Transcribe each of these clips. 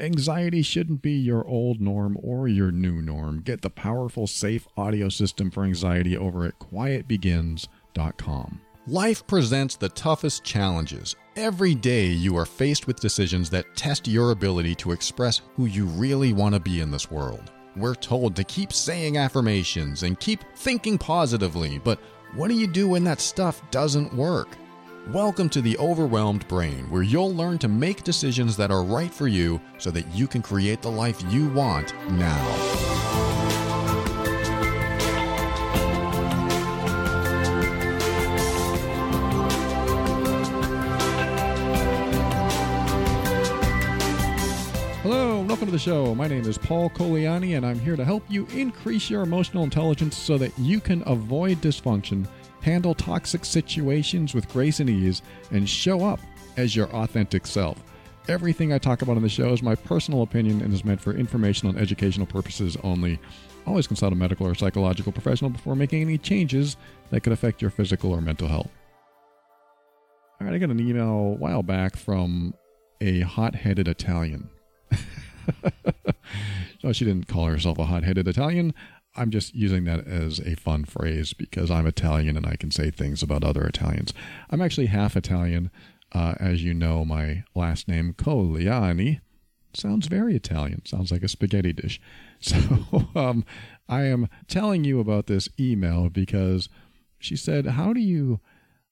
Anxiety shouldn't be your old norm or your new norm. Get the powerful, safe audio system for anxiety over at quietbegins.com. Life presents the toughest challenges. Every day you are faced with decisions that test your ability to express who you really want to be in this world. We're told to keep saying affirmations and keep thinking positively, but what do you do when that stuff doesn't work? Welcome to the Overwhelmed Brain, where you'll learn to make decisions that are right for you so that you can create the life you want now. Hello, welcome to the show. My name is Paul Colaianni, and I'm here to help you increase your emotional intelligence so that you can avoid dysfunction, handle toxic situations with grace and ease, and show up as your authentic self. Everything I talk about on the show is my personal opinion and is meant for informational and educational purposes only. Always consult a medical or psychological professional before making any changes that could affect your physical or mental health. All right, I got an email a while back from a hot headed Italian. no, oh, she didn't call herself a hot headed Italian. I'm just using that as a fun phrase because I'm Italian and I can say things about other Italians. I'm actually half Italian. Uh, as you know, my last name, Colaianni, sounds very Italian. Sounds like a spaghetti dish. So um, I am telling you about this email because she said, How do you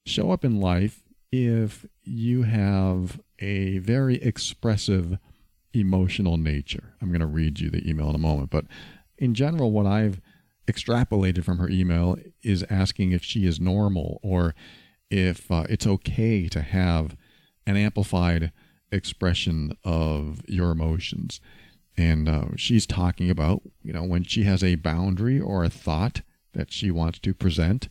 show up in life if you have a very expressive emotional nature. I'm going to read you the email in a moment, but in general, what I've extrapolated from her email is asking if she is normal or if uh, it's okay to have an amplified expression of your emotions. And uh, she's talking about, you know, when she has a boundary or a thought that she wants to present,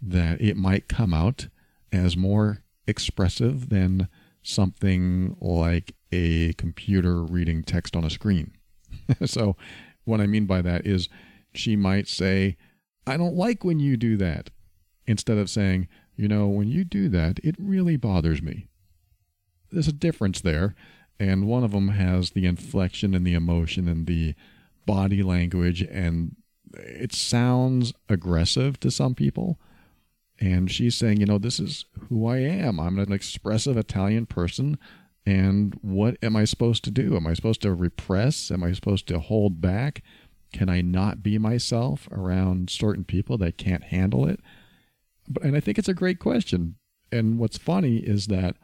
that it might come out as more expressive than something like a computer reading text on a screen. so, what I mean by that is she might say, I don't like when you do that, instead of saying, you know, when you do that, it really bothers me. There's a difference there, and one of them has the inflection and the emotion and the body language, and it sounds aggressive to some people. And she's saying, you know, this is who I am. I'm an expressive Italian person. And what am I supposed to do? Am I supposed to repress? Am I supposed to hold back? Can I not be myself around certain people that can't handle it? But, And I think it's a great question. And what's funny is that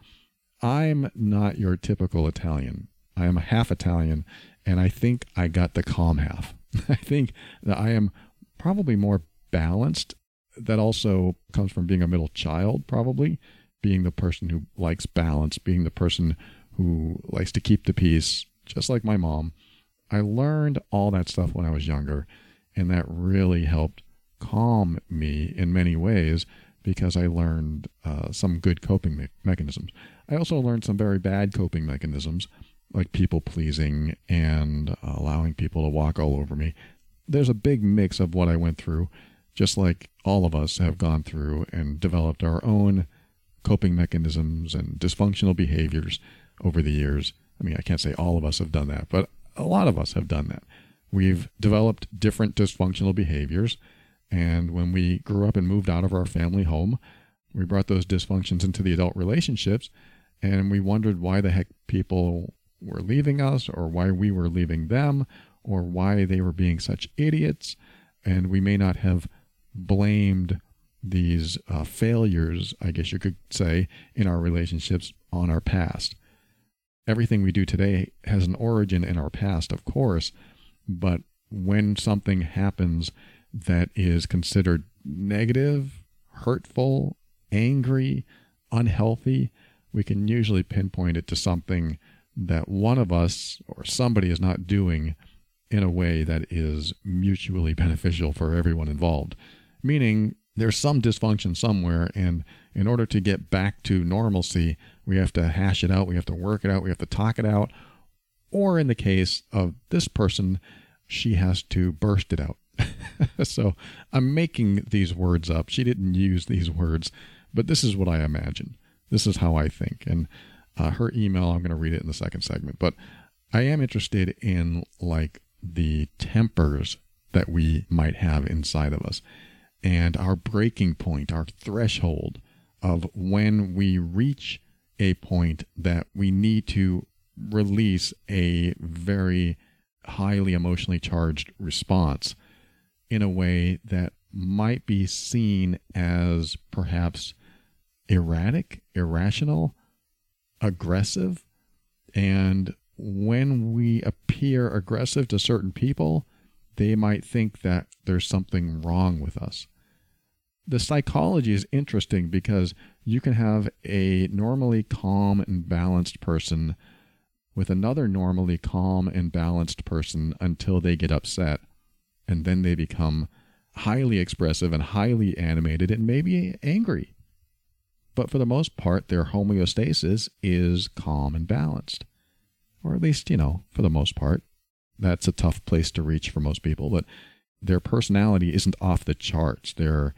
I'm not your typical Italian. I am a half Italian, and I think I got the calm half. I think that I am probably more balanced. That also comes from being a middle child, probably being the person who likes balance, being the person who likes to keep the peace, just like my mom. I learned all that stuff when I was younger, and that really helped calm me in many ways because I learned uh, some good coping me- mechanisms. I also learned some very bad coping mechanisms, like people pleasing and uh, allowing people to walk all over me. There's a big mix of what I went through, just like all of us have gone through and developed our own coping mechanisms and dysfunctional behaviors over the years. I mean, I can't say all of us have done that, but a lot of us have done that. We've developed different dysfunctional behaviors. And when we grew up and moved out of our family home, we brought those dysfunctions into the adult relationships. And we wondered why the heck people were leaving us or why we were leaving them or why they were being such idiots. And we may not have blamed these uh, failures, I guess you could say, in our relationships on our past. Everything we do today has an origin in our past, of course, but when something happens that is considered negative, hurtful, angry, unhealthy, we can usually pinpoint it to something that one of us or somebody is not doing in a way that is mutually beneficial for everyone involved. Meaning, there's some dysfunction somewhere, and in order to get back to normalcy, we have to hash it out, we have to work it out, we have to talk it out. Or in the case of this person, she has to burst it out. so I'm making these words up. She didn't use these words, but this is what I imagine. This is how I think. And uh, her email, I'm going to read it in the second segment. But I am interested in like the tempers that we might have inside of us and our breaking point, our threshold of when we reach a point that we need to release a very highly emotionally charged response in a way that might be seen as perhaps erratic, irrational, aggressive. And when we appear aggressive to certain people, they might think that there's something wrong with us. The psychology is interesting because you can have a normally calm and balanced person with another normally calm and balanced person until they get upset. And then they become highly expressive and highly animated and maybe angry. But for the most part, their homeostasis is calm and balanced. Or at least, you know, for the most part. That's a tough place to reach for most people, but their personality isn't off the charts. Their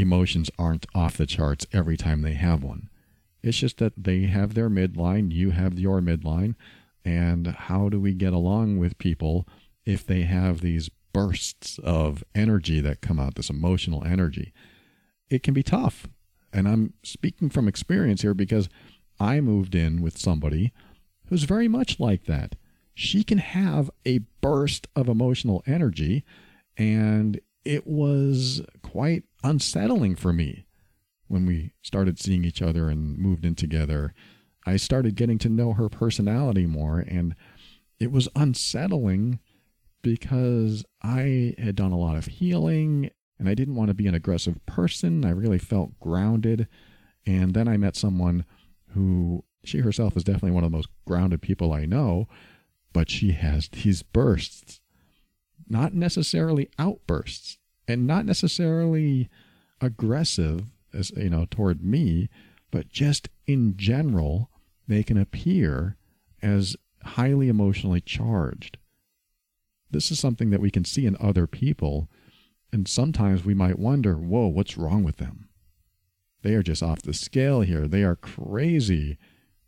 emotions aren't off the charts every time they have one. It's just that they have their midline, you have your midline, and how do we get along with people if they have these bursts of energy that come out, this emotional energy? It can be tough. And I'm speaking from experience here because I moved in with somebody who's very much like that. She can have a burst of emotional energy, and it was quite unsettling for me when we started seeing each other and moved in together I started getting to know her personality more, and it was unsettling because I had done a lot of healing and I didn't want to be an aggressive person. I really felt grounded. And then I met someone who she herself is definitely one of the most grounded people I know, but she has these bursts, not necessarily outbursts and not necessarily aggressive as you know toward me, but just in general, they can appear as highly emotionally charged. This is something that we can see in other people, and sometimes we might wonder, whoa, what's wrong with them? They are just off the scale here. They are crazy.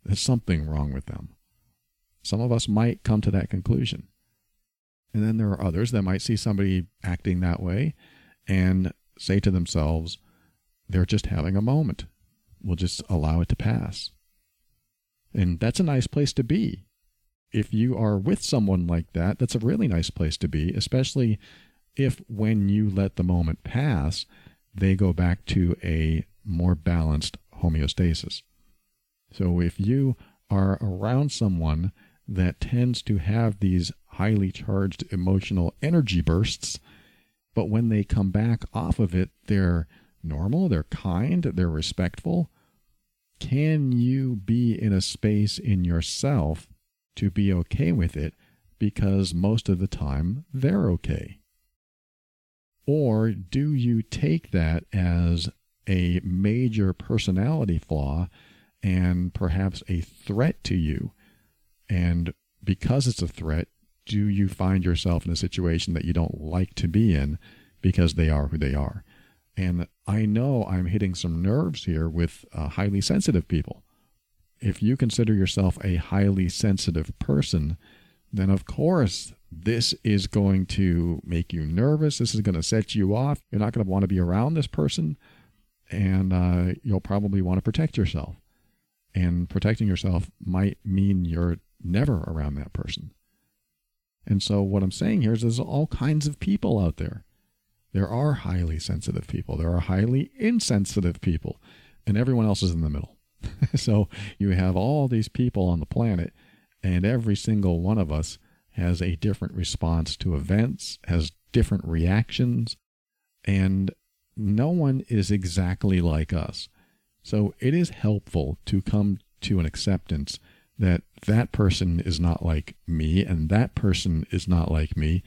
There's something wrong with them. Some of us might come to that conclusion. And then there are others that might see somebody acting that way and say to themselves, they're just having a moment we'll just allow it to pass. And that's a nice place to be. If you are with someone like that, that's a really nice place to be, especially if when you let the moment pass, they go back to a more balanced homeostasis. So if you are around someone that tends to have these highly charged emotional energy bursts, but when they come back off of it, they're normal, they're kind, they're respectful, can you be in a space in yourself to be okay with it because most of the time they're okay? Or do you take that as a major personality flaw and perhaps a threat to you? And because it's a threat, do you find yourself in a situation that you don't like to be in because they are who they are? And I know I'm hitting some nerves here with uh, highly sensitive people. If you consider yourself a highly sensitive person, then of course this is going to make you nervous. This is going to set you off. You're not going to want to be around this person, and uh, you'll probably want to protect yourself. And protecting yourself might mean you're never around that person. And so, what I'm saying here is there's all kinds of people out there. There are highly sensitive people, there are highly insensitive people, and everyone else is in the middle. so you have all these people on the planet, and every single one of us has a different response to events, has different reactions, and no one is exactly like us. So it is helpful to come to an acceptance that that person is not like me and that person is not like me.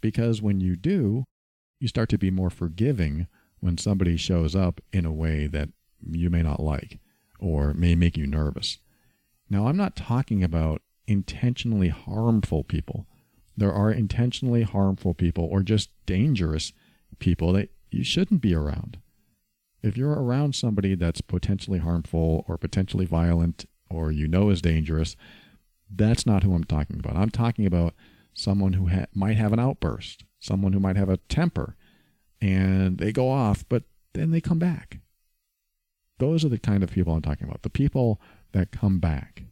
Because when you do, you start to be more forgiving when somebody shows up in a way that you may not like or may make you nervous. Now, I'm not talking about intentionally harmful people. There are intentionally harmful people or just dangerous people that you shouldn't be around. If you're around somebody that's potentially harmful or potentially violent or you know is dangerous, That's not who I'm talking about. I'm talking about someone who ha- might have an outburst, someone who might have a temper, and they go off, but then they come back. Those are the kind of people I'm talking about. The people that come back.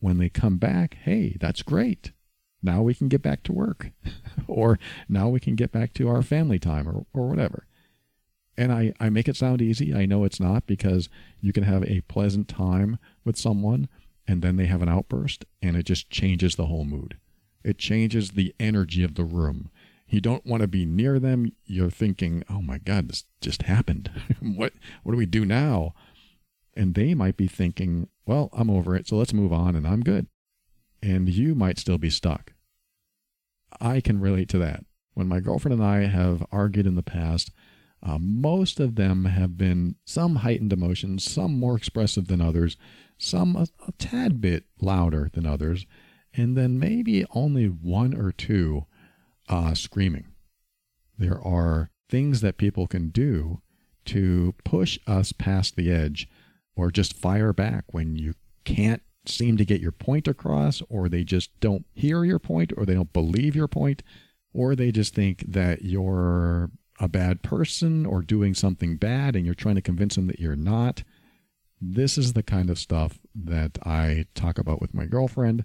When they come back, hey, that's great. Now we can get back to work. or now we can get back to our family time or, or whatever. And I, I make it sound easy. I know it's not because you can have a pleasant time with someone and then they have an outburst and it just changes the whole mood. It changes the energy of the room. You don't want to be near them. You're thinking, "Oh my God, this just happened. what what do we do now?" And they might be thinking, "Well, I'm over it, so let's move on, and I'm good." And you might still be stuck. I can relate to that. When my girlfriend and I have argued in the past, uh, most of them have been some heightened emotions, some more expressive than others, some a, a tad bit louder than others, and then maybe only one or two uh, screaming. There are things that people can do to push us past the edge or just fire back when you can't seem to get your point across, or they just don't hear your point, or they don't believe your point, or they just think that you're a bad person or doing something bad and you're trying to convince them that you're not. This is the kind of stuff that I talk about with my girlfriend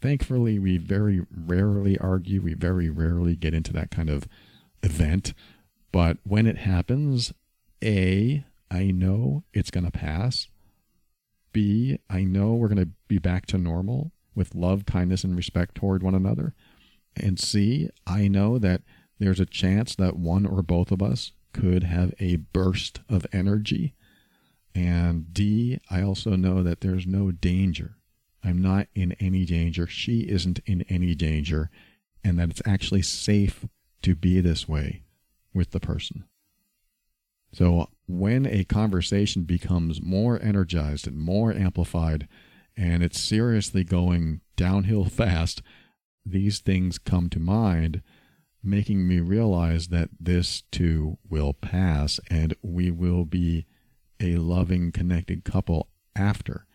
thankfully, we very rarely argue. We very rarely get into that kind of event. But when it happens, A, I know it's going to pass. B, I know we're going to be back to normal with love, kindness, and respect toward one another. And C, I know that there's a chance that one or both of us could have a burst of energy. And D, I also know that there's no danger I'm not in any danger. She isn't in any danger. And that it's actually safe to be this way with the person. So when a conversation becomes more energized and more amplified, and it's seriously going downhill fast, these things come to mind, making me realize that this too will pass and we will be a loving, connected couple after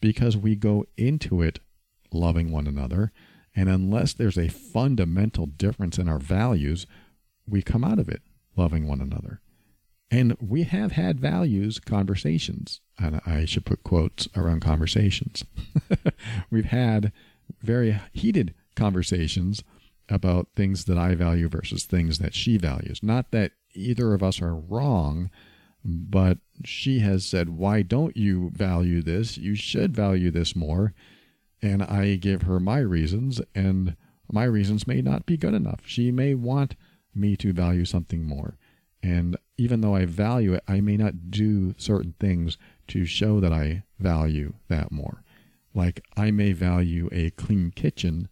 because we go into it loving one another. And unless there's a fundamental difference in our values, we come out of it loving one another. And we have had values conversations, and I should put quotes around conversations. We've had very heated conversations about things that I value versus things that she values. Not that either of us are wrong, but she has said, Why don't you value this? You should value this more. And I give her my reasons, and my reasons may not be good enough. She may want me to value something more. And even though I value it, I may not do certain things to show that I value that more. Like I may value a clean kitchen,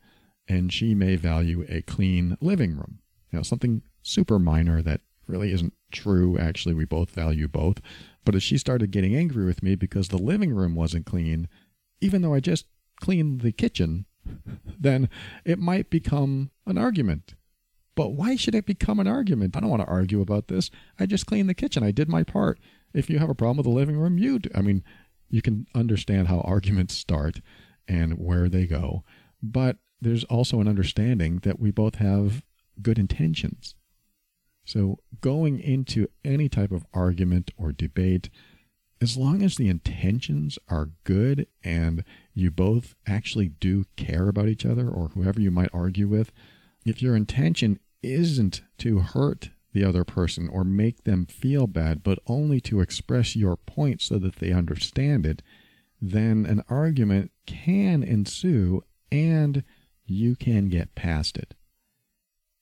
and she may value a clean living room. You know, something super minor that really isn't true. Actually, we both value both. But as she started getting angry with me because the living room wasn't clean, even though I just cleaned the kitchen, then it might become an argument. But why should it become an argument? I don't want to argue about this. I just cleaned the kitchen. I did my part. If you have a problem with the living room, you do. I mean, you can understand how arguments start and where they go. But there's also an understanding that we both have good intentions. So, going into any type of argument or debate, as long as the intentions are good and you both actually do care about each other or whoever you might argue with, if your intention isn't to hurt the other person or make them feel bad, but only to express your point so that they understand it, then an argument can ensue and you can get past it.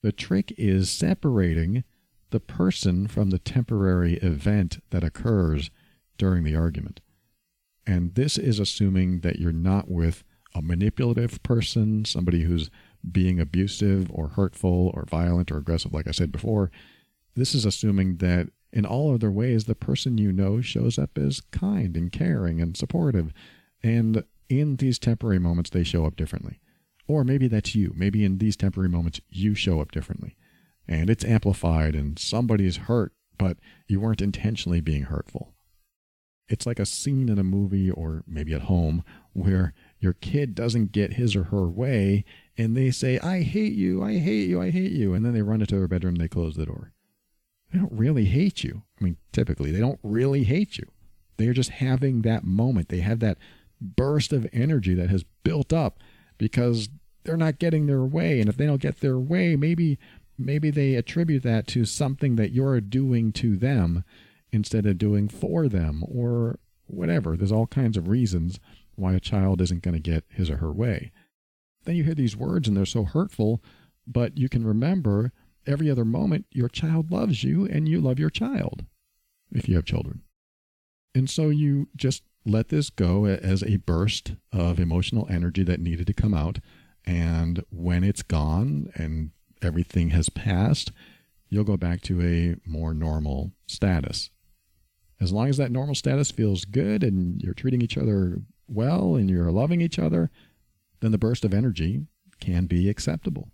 The trick is separating the person from the temporary event that occurs during the argument. And this is assuming that you're not with a manipulative person, somebody who's being abusive or hurtful or violent or aggressive, like I said before. This is assuming that in all other ways, the person you know shows up as kind and caring and supportive. And in these temporary moments, they show up differently. Or maybe that's you. Maybe in these temporary moments, you show up differently and it's amplified and somebody's hurt, but you weren't intentionally being hurtful. It's like a scene in a movie or maybe at home where your kid doesn't get his or her way and they say, I hate you, I hate you, I hate you. And then they run into their bedroom they close the door. They don't really hate you. I mean, typically, they don't really hate you. They're just having that moment. They have that burst of energy that has built up because they're not getting their way. And if they don't get their way, maybe maybe they attribute that to something that you're doing to them instead of doing for them or whatever. There's all kinds of reasons why a child isn't going to get his or her way. Then you hear these words and they're so hurtful, but you can remember every other moment your child loves you and you love your child if you have children. And so you just let this go as a burst of emotional energy that needed to come out. And when it's gone and everything has passed, you'll go back to a more normal status. As long as that normal status feels good and you're treating each other well and you're loving each other, then the burst of energy can be acceptable.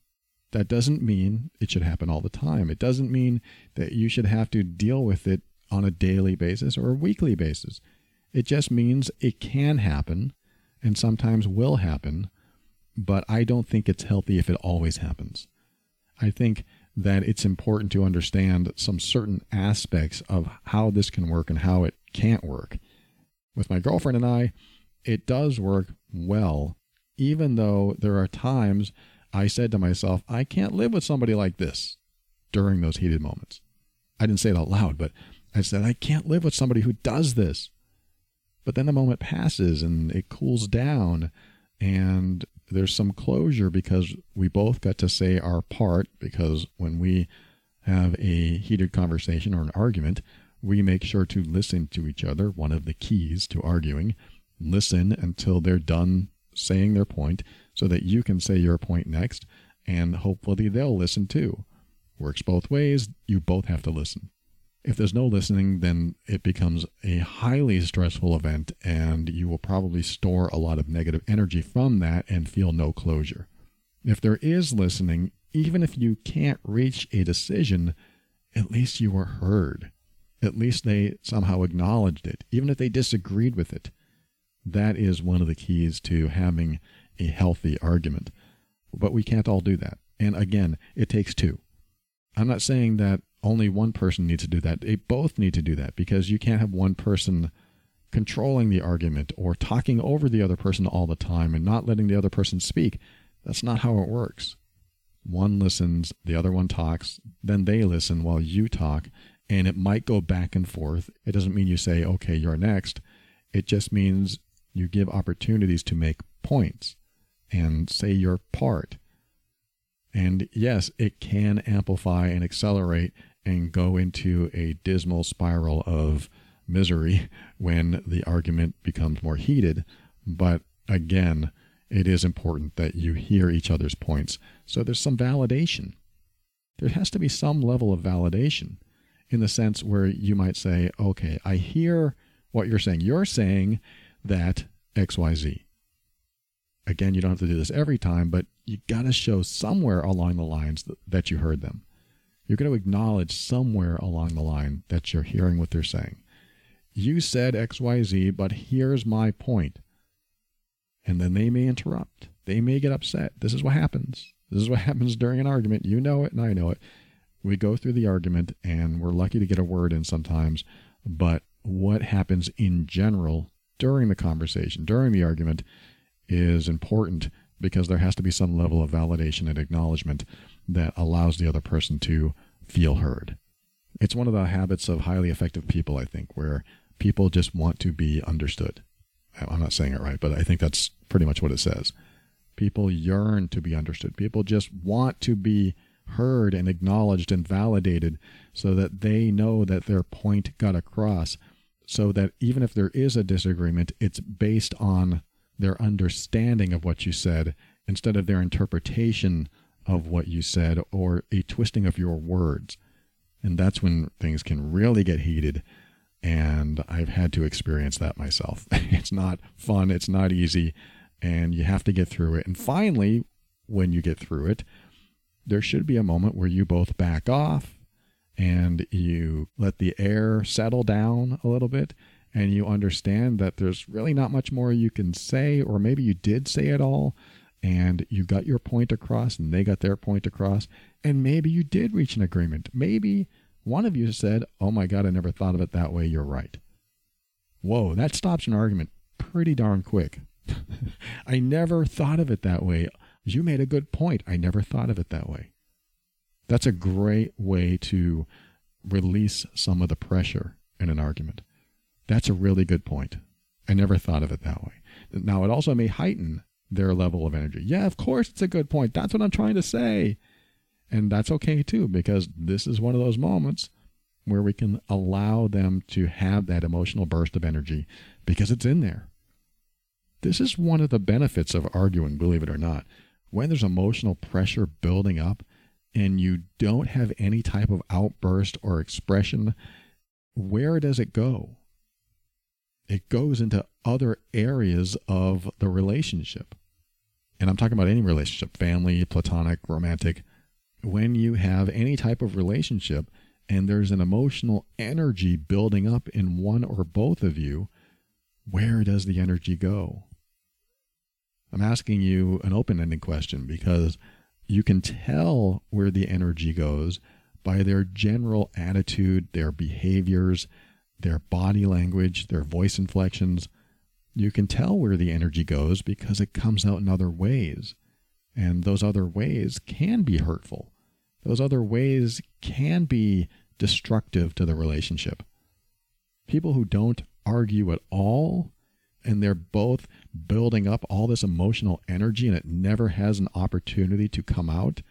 That doesn't mean it should happen all the time. It doesn't mean that you should have to deal with it on a daily basis or a weekly basis. It just means it can happen and sometimes will happen, but I don't think it's healthy if it always happens. I think that it's important to understand some certain aspects of how this can work and how it can't work. With my girlfriend and I, it does work well, even though there are times I said to myself, I can't live with somebody like this during those heated moments. I didn't say it out loud, but I said, I can't live with somebody who does this. But then the moment passes and it cools down and there's some closure because we both got to say our part because when we have a heated conversation or an argument, we make sure to listen to each other, one of the keys to arguing. Listen until they're done saying their point so that you can say your point next and hopefully they'll listen too. Works both ways. You both have to listen. If there's no listening, then it becomes a highly stressful event, and you will probably store a lot of negative energy from that and feel no closure. If there is listening, even if you can't reach a decision, at least you were heard. At least they somehow acknowledged it, even if they disagreed with it. That is one of the keys to having a healthy argument. But we can't all do that. And again, it takes two. I'm not saying that only one person needs to do that. They both need to do that because you can't have one person controlling the argument or talking over the other person all the time and not letting the other person speak. That's not how it works. One listens, the other one talks, then they listen while you talk, and it might go back and forth. It doesn't mean you say, okay, you're next. It just means you give opportunities to make points and say your part. And yes, it can amplify and accelerate and go into a dismal spiral of misery when the argument becomes more heated. But again, it is important that you hear each other's points. So there's some validation. There has to be some level of validation in the sense where you might say, okay, I hear what you're saying. You're saying that XYZ. Again, you don't have to do this every time, but you got to show somewhere along the lines that, that you heard them. You're going to acknowledge somewhere along the line that you're hearing what they're saying. You said XYZ, but here's my point. And then they may interrupt. They may get upset. This is what happens. This is what happens during an argument. You know it, and I know it. We go through the argument, and we're lucky to get a word in sometimes. But what happens in general during the conversation, during the argument, is important because there has to be some level of validation and acknowledgement that allows the other person to feel heard. It's one of the habits of highly effective people, I think, where people just want to be understood. I'm not saying it right, but I think that's pretty much what it says. People yearn to be understood. People just want to be heard and acknowledged and validated so that they know that their point got across. So that even if there is a disagreement, it's based on their understanding of what you said instead of their interpretation of what you said or a twisting of your words. And that's when things can really get heated. And I've had to experience that myself. it's not fun, it's not easy, and you have to get through it. And finally, when you get through it, there should be a moment where you both back off and you let the air settle down a little bit and you understand that there's really not much more you can say, or maybe you did say it all and you got your point across and they got their point across, and maybe you did reach an agreement. Maybe one of you said, Oh my God, I never thought of it that way. You're right. Whoa, that stops an argument pretty darn quick. I never thought of it that way. You made a good point. I never thought of it that way. That's a great way to release some of the pressure in an argument. That's a really good point. I never thought of it that way. Now, it also may heighten their level of energy. Yeah, of course, it's a good point. That's what I'm trying to say. And that's okay too, because this is one of those moments where we can allow them to have that emotional burst of energy because it's in there. This is one of the benefits of arguing, believe it or not. When there's emotional pressure building up and you don't have any type of outburst or expression, where does it go? It goes into other areas of the relationship. And I'm talking about any relationship family, platonic, romantic. When you have any type of relationship and there's an emotional energy building up in one or both of you, where does the energy go? I'm asking you an open ended question because you can tell where the energy goes by their general attitude, their behaviors, their body language, their voice inflections. You can tell where the energy goes because it comes out in other ways. And those other ways can be hurtful. Those other ways can be destructive to the relationship. People who don't argue at all and they're both building up all this emotional energy and it never has an opportunity to come out,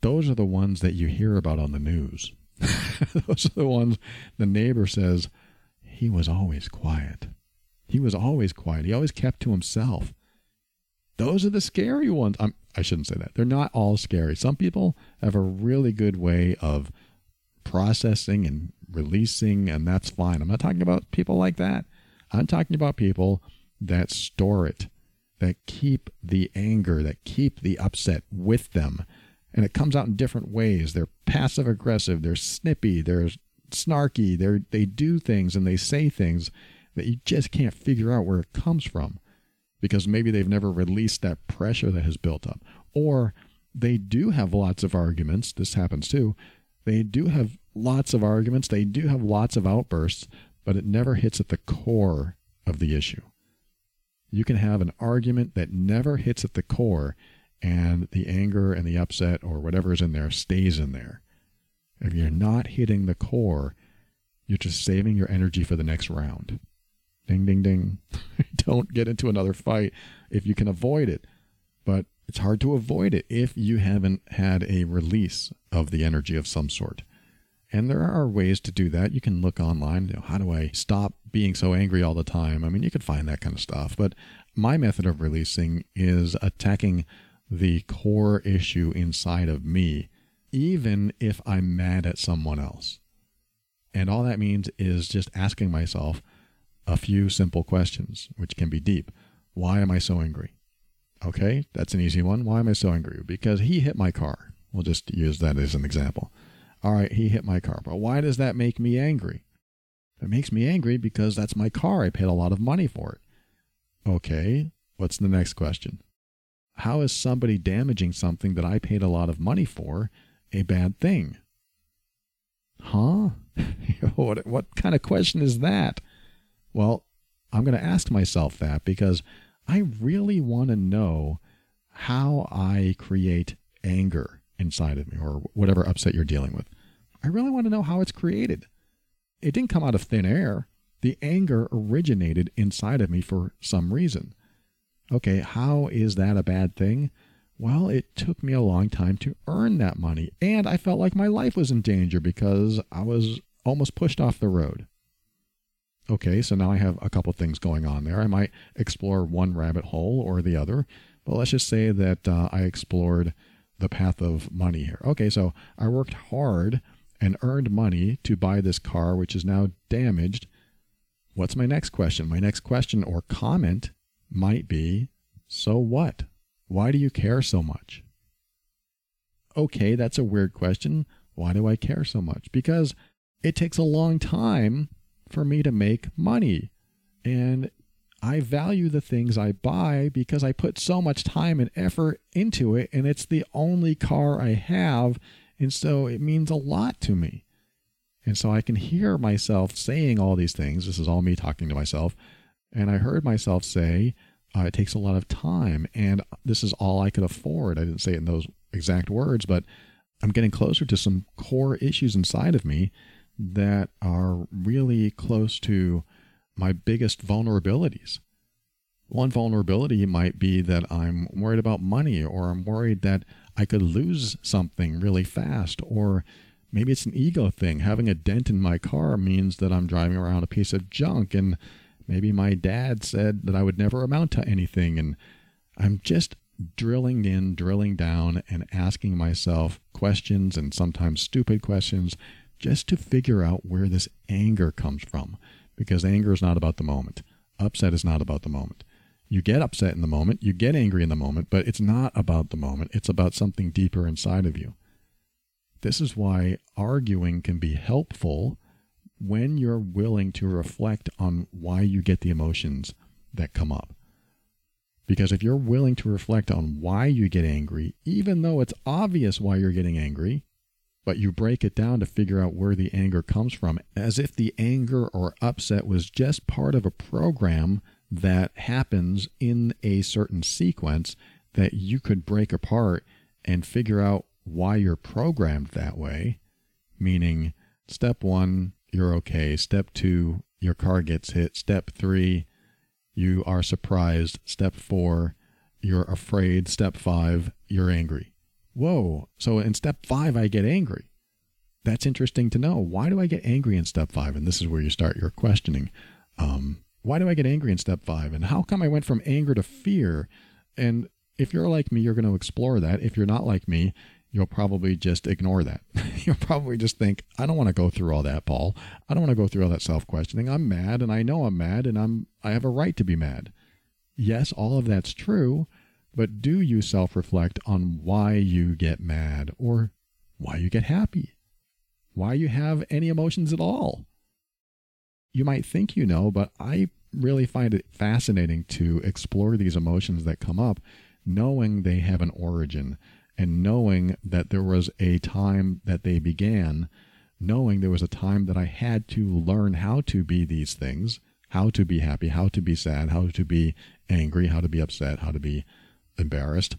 those are the ones that you hear about on the news. Those are the ones the neighbor says, he was always quiet. He was always quiet. He always kept to himself. Those are the scary ones. I'm, I shouldn't say that. They're not all scary. Some people have a really good way of processing and releasing, and that's fine. I'm not talking about people like that. I'm talking about people that store it, that keep the anger, that keep the upset with them and it comes out in different ways. They're passive aggressive, they're snippy, they're snarky, they they do things and they say things that you just can't figure out where it comes from because maybe they've never released that pressure that has built up. Or they do have lots of arguments. This happens too. They do have lots of arguments. They do have lots of outbursts but it never hits at the core of the issue. You can have an argument that never hits at the core and the anger and the upset or whatever is in there stays in there. If you're not hitting the core, you're just saving your energy for the next round. Ding, ding, ding. Don't get into another fight if you can avoid it. But it's hard to avoid it if you haven't had a release of the energy of some sort. And there are ways to do that. You can look online. You know, how do I stop being so angry all the time? I mean, you could find that kind of stuff. But my method of releasing is attacking the core issue inside of me, even if I'm mad at someone else. And all that means is just asking myself a few simple questions, which can be deep. Why am I so angry? Okay, that's an easy one. Why am I so angry? Because he hit my car. We'll just use that as an example. All right, he hit my car. But why does that make me angry? It makes me angry because that's my car. I paid a lot of money for it. Okay, what's the next question? How is somebody damaging something that I paid a lot of money for a bad thing? Huh? what, what kind of question is that? Well, I'm going to ask myself that because I really want to know how I create anger inside of me or whatever upset you're dealing with. I really want to know how it's created. It didn't come out of thin air. The anger originated inside of me for some reason. Okay, how is that a bad thing? Well, it took me a long time to earn that money, and I felt like my life was in danger because I was almost pushed off the road. Okay, so now I have a couple things going on there. I might explore one rabbit hole or the other, but let's just say that uh, I explored the path of money here. Okay, so I worked hard and earned money to buy this car, which is now damaged. What's my next question? My next question or comment might be so what? Why do you care so much? Okay, that's a weird question. Why do I care so much? Because it takes a long time for me to make money. And I value the things I buy because I put so much time and effort into it, and it's the only car I have. And so it means a lot to me. And so I can hear myself saying all these things. This is all me talking to myself. And I heard myself say, uh, it takes a lot of time, and this is all I could afford. I didn't say it in those exact words, but I'm getting closer to some core issues inside of me that are really close to my biggest vulnerabilities. One vulnerability might be that I'm worried about money, or I'm worried that I could lose something really fast, or maybe it's an ego thing. Having a dent in my car means that I'm driving around a piece of junk and Maybe my dad said that I would never amount to anything. And I'm just drilling in, drilling down, and asking myself questions and sometimes stupid questions just to figure out where this anger comes from. Because anger is not about the moment, upset is not about the moment. You get upset in the moment, you get angry in the moment, but it's not about the moment. It's about something deeper inside of you. This is why arguing can be helpful when you're willing to reflect on why you get the emotions that come up. Because if you're willing to reflect on why you get angry, even though it's obvious why you're getting angry, but you break it down to figure out where the anger comes from, as if the anger or upset was just part of a program that happens in a certain sequence that you could break apart and figure out why you're programmed that way. Meaning, step one, you're okay. Step two, your car gets hit. Step three, you are surprised. Step four, you're afraid. Step five, you're angry. Whoa. So in step five, I get angry. That's interesting to know. Why do I get angry in step five? And this is where you start your questioning. Um, why do I get angry in step five? And how come I went from anger to fear? And if you're like me, you're going to explore that. If you're not like me, you'll probably just ignore that. you'll probably just think, I don't want to go through all that, Paul. I don't want to go through all that self-questioning. I'm mad and I know I'm mad and I'm I have a right to be mad. Yes, all of that's true, but do you self-reflect on why you get mad or why you get happy? Why you have any emotions at all? You might think you know, but I really find it fascinating to explore these emotions that come up knowing they have an origin and knowing that there was a time that they began, knowing there was a time that I had to learn how to be these things, how to be happy, how to be sad, how to be angry, how to be upset, how to be embarrassed.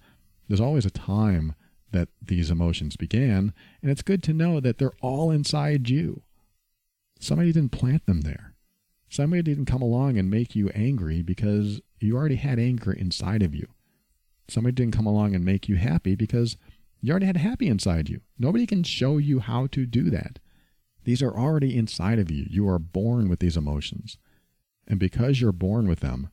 There's always a time that these emotions began, and it's good to know that they're all inside you. Somebody didn't plant them there. Somebody didn't come along and make you angry because you already had anger inside of you. Somebody didn't come along and make you happy because you already had happy inside you. Nobody can show you how to do that. These are already inside of you. You are born with these emotions. And because you're born with them,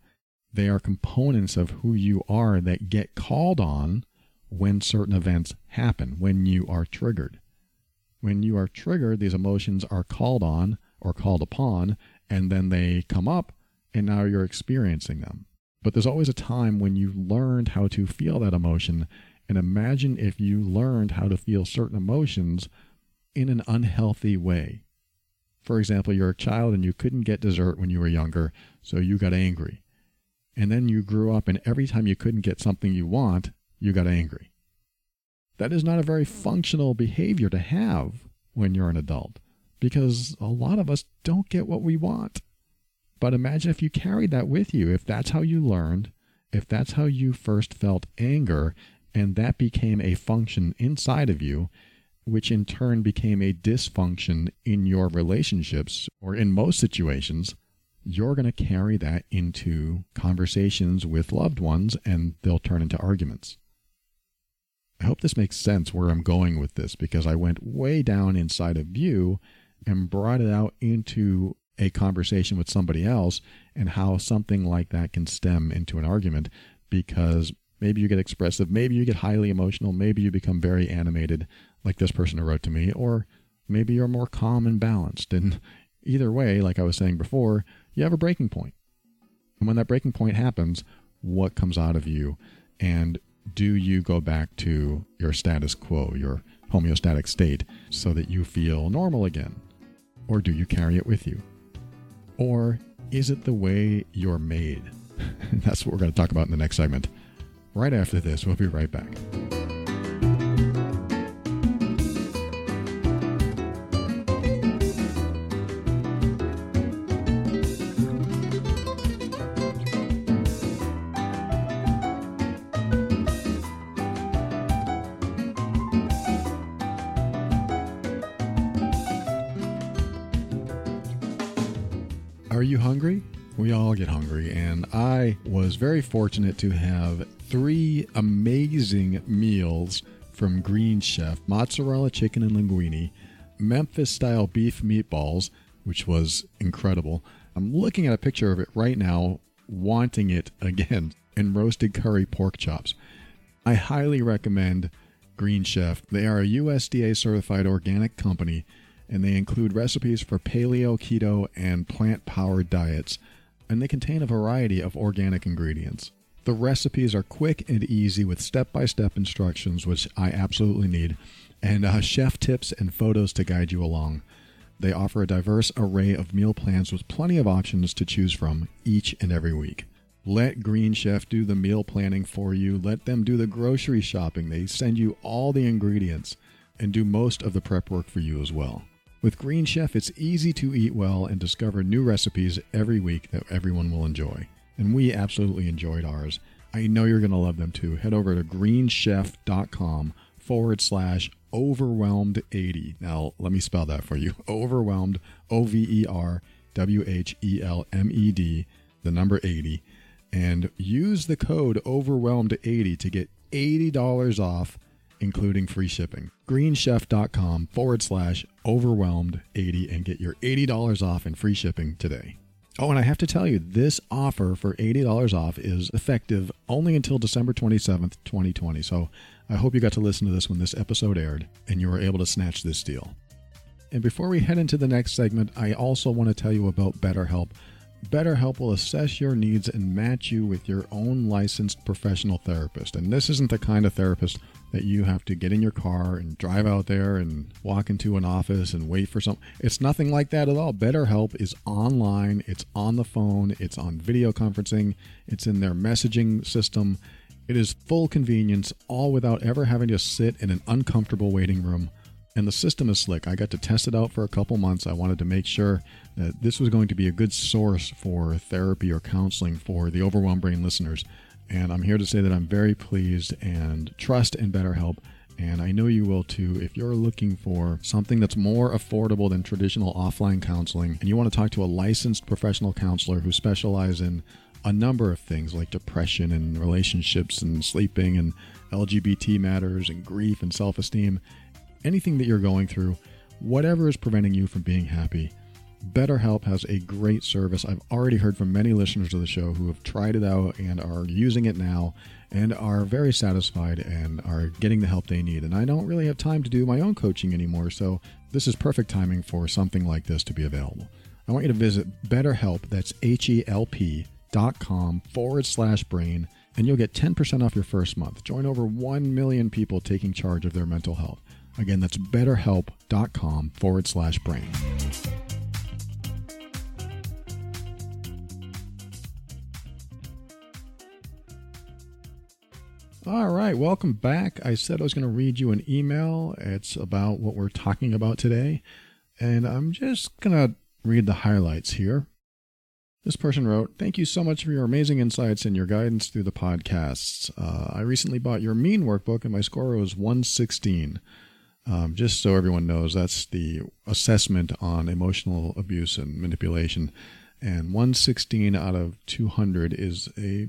they are components of who you are that get called on when certain events happen, when you are triggered. When you are triggered, these emotions are called on or called upon, and then they come up, and now you're experiencing them. But there's always a time when you learned how to feel that emotion. And imagine if you learned how to feel certain emotions in an unhealthy way. For example, you're a child and you couldn't get dessert when you were younger, so you got angry. And then you grew up, and every time you couldn't get something you want, you got angry. That is not a very functional behavior to have when you're an adult because a lot of us don't get what we want. But imagine if you carried that with you, if that's how you learned, if that's how you first felt anger, and that became a function inside of you, which in turn became a dysfunction in your relationships or in most situations, you're going to carry that into conversations with loved ones and they'll turn into arguments. I hope this makes sense where I'm going with this because I went way down inside of you and brought it out into a conversation with somebody else and how something like that can stem into an argument because maybe you get expressive, maybe you get highly emotional, maybe you become very animated, like this person who wrote to me, or maybe you're more calm and balanced. And either way, like I was saying before, you have a breaking point. And when that breaking point happens, what comes out of you? And do you go back to your status quo, your homeostatic state, so that you feel normal again? Or do you carry it with you? Or is it the way you're made? That's what we're going to talk about in the next segment. Right after this, we'll be right back. Was very fortunate to have three amazing meals from Green Chef mozzarella chicken and linguine, Memphis style beef meatballs, which was incredible. I'm looking at a picture of it right now, wanting it again, and roasted curry pork chops. I highly recommend Green Chef. They are a USDA certified organic company and they include recipes for paleo, keto, and plant powered diets, and they contain a variety of organic ingredients. The recipes are quick and easy with step by step instructions, which I absolutely need, and uh, chef tips and photos to guide you along. They offer a diverse array of meal plans with plenty of options to choose from each and every week. Let Green Chef do the meal planning for you. Let them do the grocery shopping. They send you all the ingredients and do most of the prep work for you as well. With Green Chef, it's easy to eat well and discover new recipes every week that everyone will enjoy. And we absolutely enjoyed ours. I know you're going to love them too. Head over to greenchef.com forward slash overwhelmed 80. Now, let me spell that for you. Overwhelmed, O V E R W H E L M E D, the number 80. And use the code overwhelmed 80 to get $80 off including free shipping. Greenchef.com forward slash overwhelmed 80 and get your $80 off and free shipping today. Oh, and I have to tell you, this offer for $80 off is effective only until December 27th, 2020. So I hope you got to listen to this when this episode aired and you were able to snatch this deal. And before we head into the next segment, I also want to tell you about BetterHelp. BetterHelp will assess your needs and match you with your own licensed professional therapist. And this isn't the kind of therapist that you have to get in your car and drive out there and walk into an office and wait for something. It's nothing like that at all. BetterHelp is online, it's on the phone, it's on video conferencing, it's in their messaging system. It is full convenience, all without ever having to sit in an uncomfortable waiting room. And the system is slick. I got to test it out for a couple months. I wanted to make sure that this was going to be a good source for therapy or counseling for the overwhelmed brain listeners. And I'm here to say that I'm very pleased and trust in BetterHelp. And I know you will too. If you're looking for something that's more affordable than traditional offline counseling, and you want to talk to a licensed professional counselor who specializes in a number of things like depression and relationships and sleeping and LGBT matters and grief and self esteem, anything that you're going through, whatever is preventing you from being happy, BetterHelp has a great service. I've already heard from many listeners of the show who have tried it out and are using it now and are very satisfied and are getting the help they need. And I don't really have time to do my own coaching anymore, so this is perfect timing for something like this to be available. I want you to visit BetterHelp, that's H E L P dot com forward slash brain, and you'll get 10% off your first month. Join over 1 million people taking charge of their mental health. Again, that's betterhelp.com forward slash brain. All right, welcome back. I said I was going to read you an email. It's about what we're talking about today. And I'm just going to read the highlights here. This person wrote, Thank you so much for your amazing insights and your guidance through the podcasts. Uh, I recently bought your mean workbook and my score was 116. Um, just so everyone knows, that's the assessment on emotional abuse and manipulation. And 116 out of 200 is a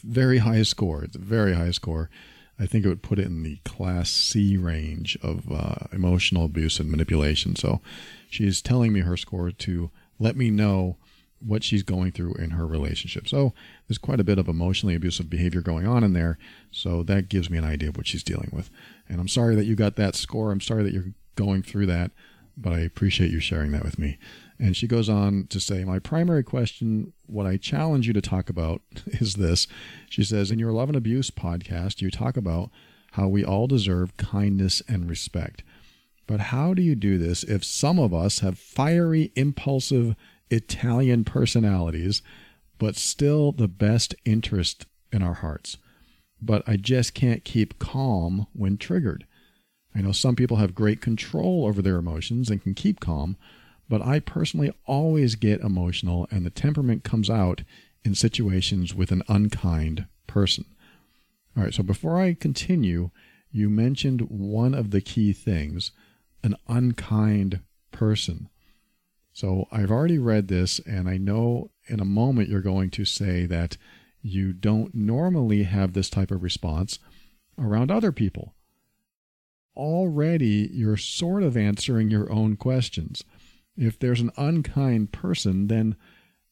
very high score. It's a very high score. I think it would put it in the class C range of uh, emotional abuse and manipulation. So she's telling me her score to let me know what she's going through in her relationship. So there's quite a bit of emotionally abusive behavior going on in there. So that gives me an idea of what she's dealing with. And I'm sorry that you got that score. I'm sorry that you're going through that, but I appreciate you sharing that with me. And she goes on to say, My primary question, what I challenge you to talk about is this. She says, In your Love and Abuse podcast, you talk about how we all deserve kindness and respect. But how do you do this if some of us have fiery, impulsive, Italian personalities, but still the best interest in our hearts. But I just can't keep calm when triggered. I know some people have great control over their emotions and can keep calm, but I personally always get emotional, and the temperament comes out in situations with an unkind person. All right, so before I continue, you mentioned one of the key things an unkind person. So I've already read this, and I know in a moment you're going to say that you don't normally have this type of response around other people. Already, you're sort of answering your own questions. If there's an unkind person, then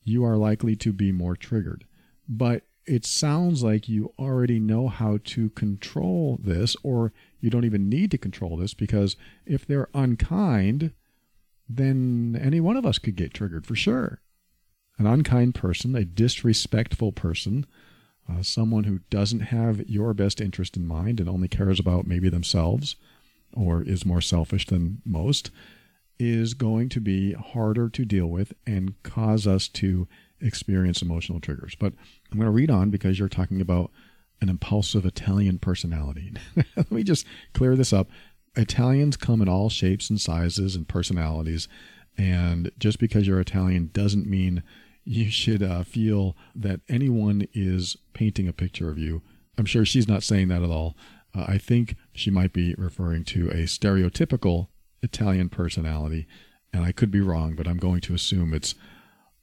you are likely to be more triggered. But it sounds like you already know how to control this, or you don't even need to control this because if they're unkind, then any one of us could get triggered for sure. An unkind person, a disrespectful person, uh, someone who doesn't have your best interest in mind and only cares about maybe themselves or is more selfish than most, is going to be harder to deal with and cause us to experience emotional triggers. But I'm going to read on because you're talking about an impulsive Italian personality. Let me just clear this up. Italians come in all shapes and sizes and personalities. And just because you're Italian doesn't mean you should uh, feel that anyone is painting a picture of you. I'm sure she's not saying that at all. Uh, I think she might be referring to a stereotypical Italian personality. And I could be wrong, but I'm going to assume it's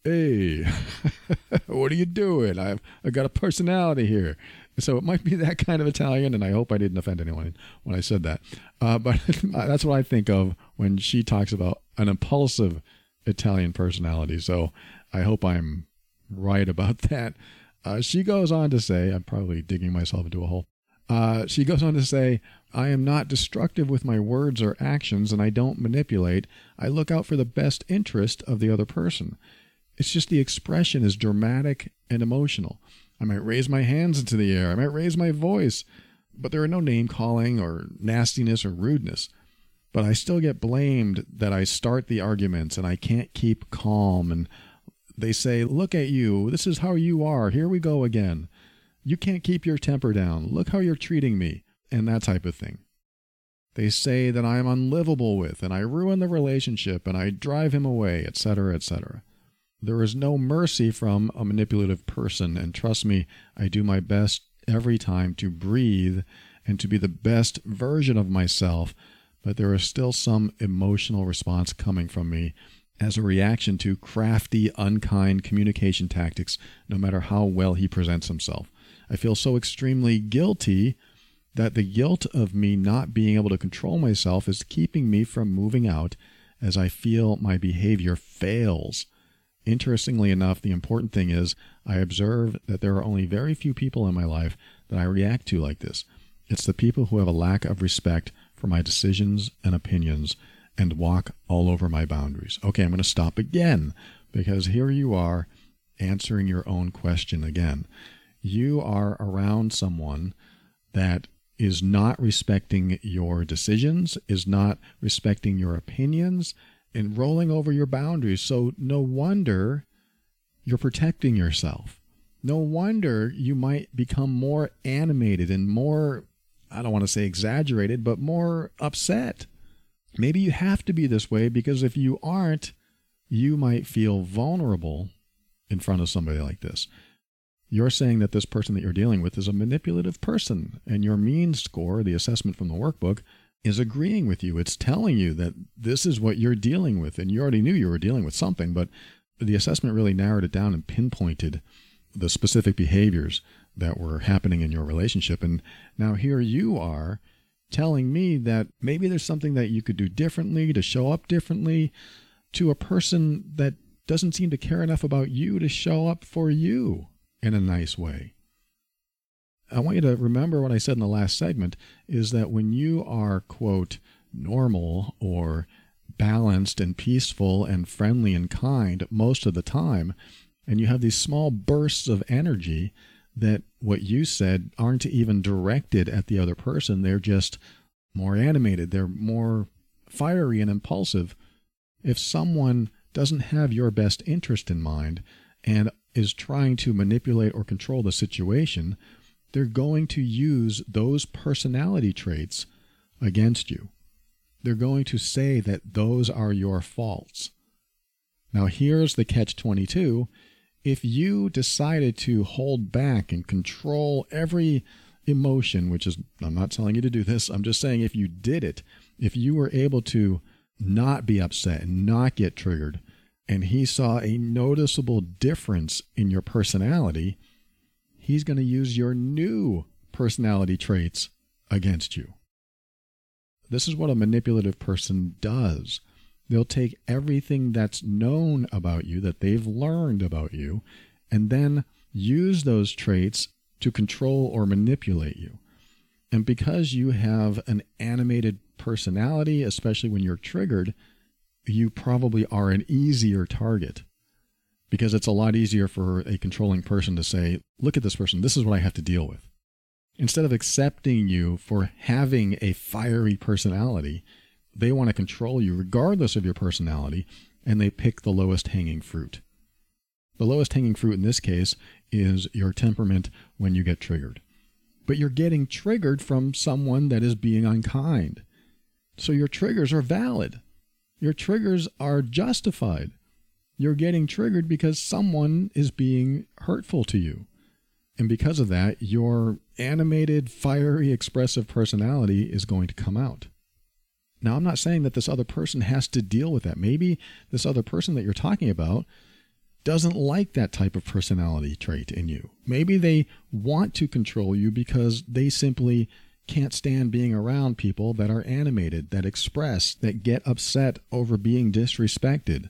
hey, what are you doing? I've I've got a personality here. So it might be that kind of Italian, and I hope I didn't offend anyone when I said that. Uh, but that's what I think of when she talks about an impulsive Italian personality. So I hope I'm right about that. Uh, she goes on to say, I'm probably digging myself into a hole. Uh, she goes on to say, I am not destructive with my words or actions, and I don't manipulate. I look out for the best interest of the other person. It's just the expression is dramatic and emotional. I might raise my hands into the air, I might raise my voice, but there are no name calling or nastiness or rudeness. But I still get blamed that I start the arguments and I can't keep calm. And they say, Look at you. This is how you are. Here we go again. You can't keep your temper down. Look how you're treating me. And that type of thing. They say that I am unlivable with and I ruin the relationship and I drive him away, etc., etc. There is no mercy from a manipulative person. And trust me, I do my best every time to breathe and to be the best version of myself. But there is still some emotional response coming from me as a reaction to crafty, unkind communication tactics, no matter how well he presents himself. I feel so extremely guilty that the guilt of me not being able to control myself is keeping me from moving out as I feel my behavior fails. Interestingly enough, the important thing is I observe that there are only very few people in my life that I react to like this. It's the people who have a lack of respect for my decisions and opinions and walk all over my boundaries. Okay, I'm going to stop again because here you are answering your own question again. You are around someone that is not respecting your decisions, is not respecting your opinions, and rolling over your boundaries. So, no wonder you're protecting yourself. No wonder you might become more animated and more, I don't want to say exaggerated, but more upset. Maybe you have to be this way because if you aren't, you might feel vulnerable in front of somebody like this. You're saying that this person that you're dealing with is a manipulative person, and your mean score, the assessment from the workbook, is agreeing with you. It's telling you that this is what you're dealing with. And you already knew you were dealing with something, but the assessment really narrowed it down and pinpointed the specific behaviors that were happening in your relationship. And now here you are telling me that maybe there's something that you could do differently to show up differently to a person that doesn't seem to care enough about you to show up for you in a nice way. I want you to remember what I said in the last segment is that when you are, quote, normal or balanced and peaceful and friendly and kind most of the time, and you have these small bursts of energy that what you said aren't even directed at the other person, they're just more animated, they're more fiery and impulsive. If someone doesn't have your best interest in mind and is trying to manipulate or control the situation, they're going to use those personality traits against you. They're going to say that those are your faults. Now, here's the catch 22. If you decided to hold back and control every emotion, which is, I'm not telling you to do this, I'm just saying if you did it, if you were able to not be upset and not get triggered, and he saw a noticeable difference in your personality, he's going to use your new personality traits against you. This is what a manipulative person does. They'll take everything that's known about you, that they've learned about you, and then use those traits to control or manipulate you. And because you have an animated personality, especially when you're triggered, you probably are an easier target because it's a lot easier for a controlling person to say, look at this person, this is what I have to deal with. Instead of accepting you for having a fiery personality, they want to control you regardless of your personality, and they pick the lowest hanging fruit. The lowest hanging fruit in this case is your temperament when you get triggered. But you're getting triggered from someone that is being unkind. So your triggers are valid. Your triggers are justified. You're getting triggered because someone is being hurtful to you. And because of that, your animated, fiery, expressive personality is going to come out. Now, I'm not saying that this other person has to deal with that. Maybe this other person that you're talking about doesn't like that type of personality trait in you. Maybe they want to control you because they simply can't stand being around people that are animated, that express, that get upset over being disrespected.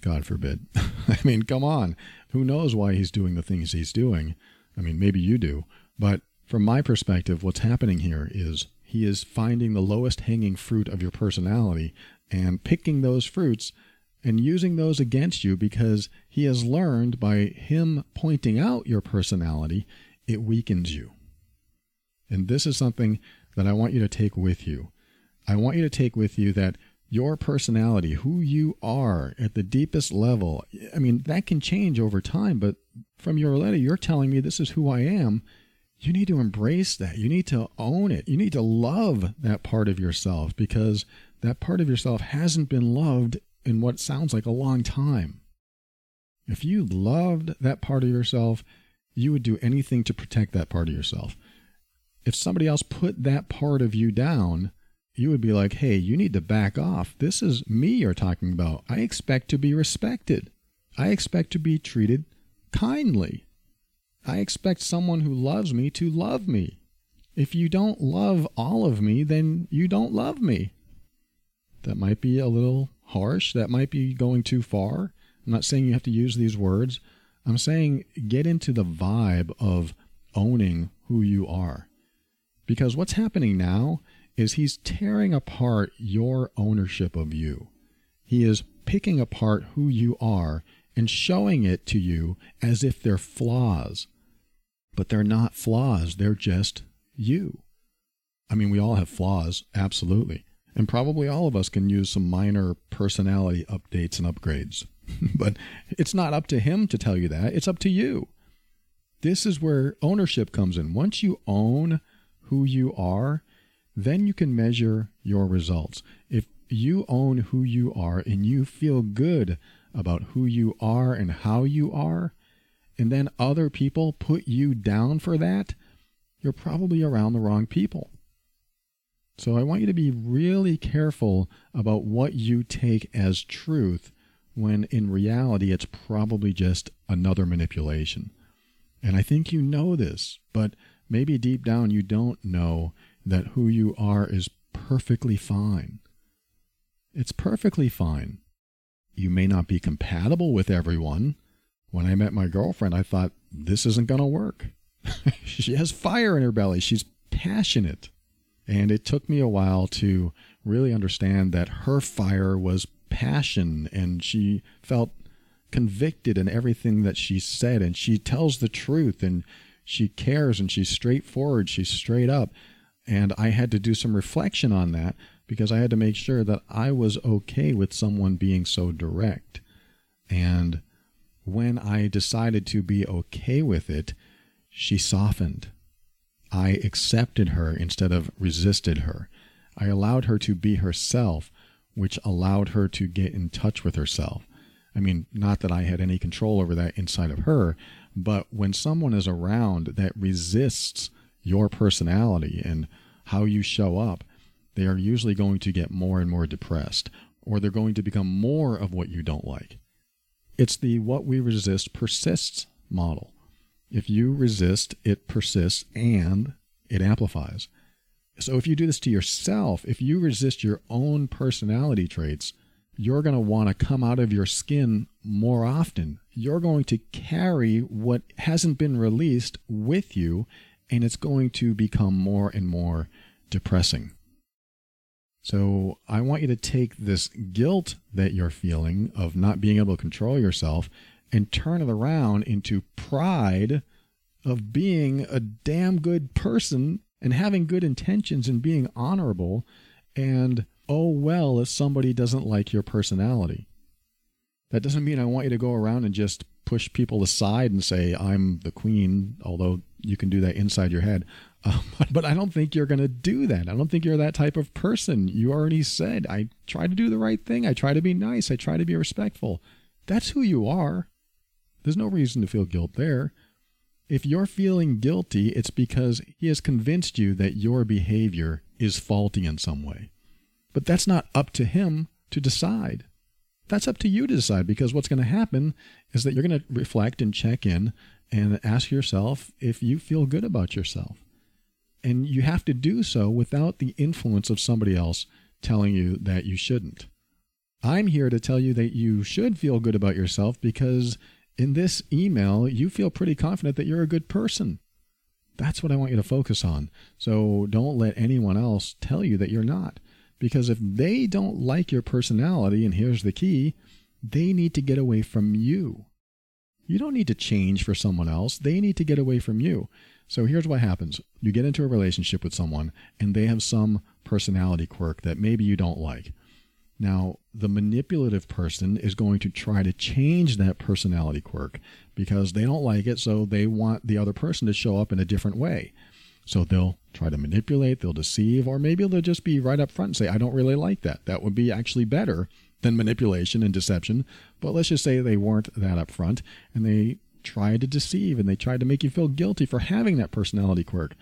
God forbid. I mean, come on. Who knows why he's doing the things he's doing? I mean, maybe you do. But from my perspective, what's happening here is he is finding the lowest hanging fruit of your personality and picking those fruits and using those against you because he has learned by him pointing out your personality, it weakens you. And this is something that I want you to take with you. I want you to take with you that your personality, who you are at the deepest level, I mean, that can change over time, but from your letter, you're telling me this is who I am. You need to embrace that. You need to own it. You need to love that part of yourself because that part of yourself hasn't been loved in what sounds like a long time. If you loved that part of yourself, you would do anything to protect that part of yourself if somebody else put that part of you down, you would be like, hey, you need to back off. This is me you're talking about. I expect to be respected. I expect to be treated kindly. I expect someone who loves me to love me. If you don't love all of me, then you don't love me. That might be a little harsh. That might be going too far. I'm not saying you have to use these words. I'm saying get into the vibe of owning who you are. Because what's happening now is he's tearing apart your ownership of you. He is picking apart who you are and showing it to you as if they're flaws. But they're not flaws, they're just you. I mean, we all have flaws, absolutely. And probably all of us can use some minor personality updates and upgrades. but it's not up to him to tell you that, it's up to you. This is where ownership comes in. Once you own who you are, then you can measure your results. If you own who you are and you feel good about who you are and how you are, and then other people put you down for that, you're probably around the wrong people. So I want you to be really careful about what you take as truth when in reality it's probably just another manipulation. And I think you know this, but maybe deep down you don't know that who you are is perfectly fine. It's perfectly fine. You may not be compatible with everyone. When I met my girlfriend, I thought, this isn't going to work. she has fire in her belly. She's passionate. And it took me a while to really understand that her fire was passion and she felt convicted in everything that she said and she tells the truth and she cares and she's straightforward, she's straight up. And I had to do some reflection on that because I had to make sure that I was okay with someone being so direct. And when I decided to be okay with it, she softened. I accepted her instead of resisted her. I allowed her to be herself, which allowed her to get in touch with herself. I mean, not that I had any control over that inside of her, but when someone is around that resists your personality and how you show up, they are usually going to get more and more depressed, or they're going to become more of what you don't like. It's the what we resist persists model. If you resist, it persists and it amplifies. So if you do this to yourself, if you resist your own personality traits, you're going to want to come out of your skin more often. You're going to carry what hasn't been released with you, and it's going to become more and more depressing. So I want you to take this guilt that you're feeling of not being able to control yourself and turn it around into pride of being a damn good person and having good intentions and being honorable and oh well if somebody doesn't like your personality. That doesn't mean I want you to go around and just push people aside and say I'm the queen, although you can do that inside your head. Um, but I don't think you're going to do that. I don't think you're that type of person. You already said I try to do the right thing. I try to be nice. I try to be respectful. That's who you are. There's no reason to feel guilt there. If you're feeling guilty, it's because he has convinced you that your behavior is faulty in some way. But that's not up to him to decide. That's up to you to decide because what's going to happen is that you're going to reflect and check in and ask yourself if you feel good about yourself. And you have to do so without the influence of somebody else telling you that you shouldn't. I'm here to tell you that you should feel good about yourself because in this email, you feel pretty confident that you're a good person. That's what I want you to focus on. So don't let anyone else tell you that you're not. Because if they don't like your personality, and here's the key, they need to get away from you. You don't need to change for someone else, they need to get away from you. So here's what happens you get into a relationship with someone, and they have some personality quirk that maybe you don't like. Now, the manipulative person is going to try to change that personality quirk because they don't like it, so they want the other person to show up in a different way. So they'll try to manipulate, they'll deceive, or maybe they'll just be right up front and say, I don't really like that. That would be actually better than manipulation and deception. But let's just say they weren't that up front and they tried to deceive and they tried to make you feel guilty for having that personality quirk.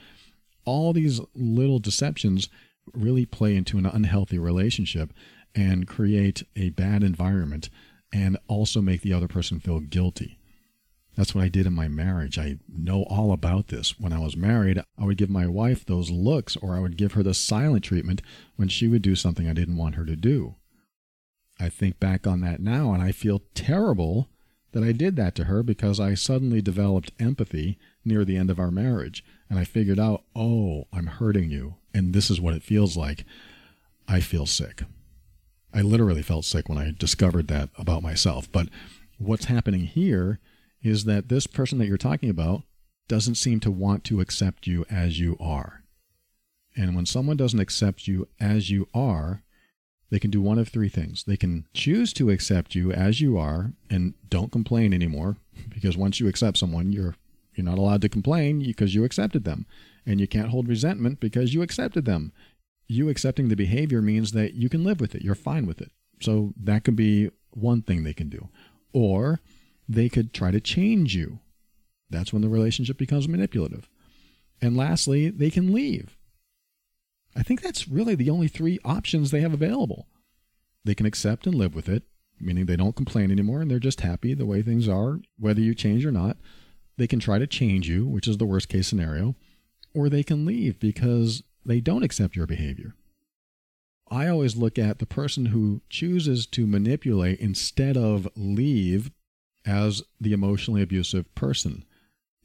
All these little deceptions really play into an unhealthy relationship and create a bad environment and also make the other person feel guilty. That's what I did in my marriage. I know all about this. When I was married, I would give my wife those looks or I would give her the silent treatment when she would do something I didn't want her to do. I think back on that now and I feel terrible that I did that to her because I suddenly developed empathy near the end of our marriage and I figured out, oh, I'm hurting you and this is what it feels like. I feel sick. I literally felt sick when I discovered that about myself. But what's happening here is that this person that you're talking about doesn't seem to want to accept you as you are. And when someone doesn't accept you as you are, they can do one of three things. They can choose to accept you as you are and don't complain anymore because once you accept someone, you're you're not allowed to complain because you accepted them. And you can't hold resentment because you accepted them you accepting the behavior means that you can live with it. You're fine with it. So that could be one thing they can do. Or they could try to change you. That's when the relationship becomes manipulative. And lastly, they can leave. I think that's really the only three options they have available. They can accept and live with it, meaning they don't complain anymore and they're just happy the way things are, whether you change or not. They can try to change you, which is the worst case scenario, or they can leave because they don't accept your behavior. I always look at the person who chooses to manipulate instead of leave as the emotionally abusive person.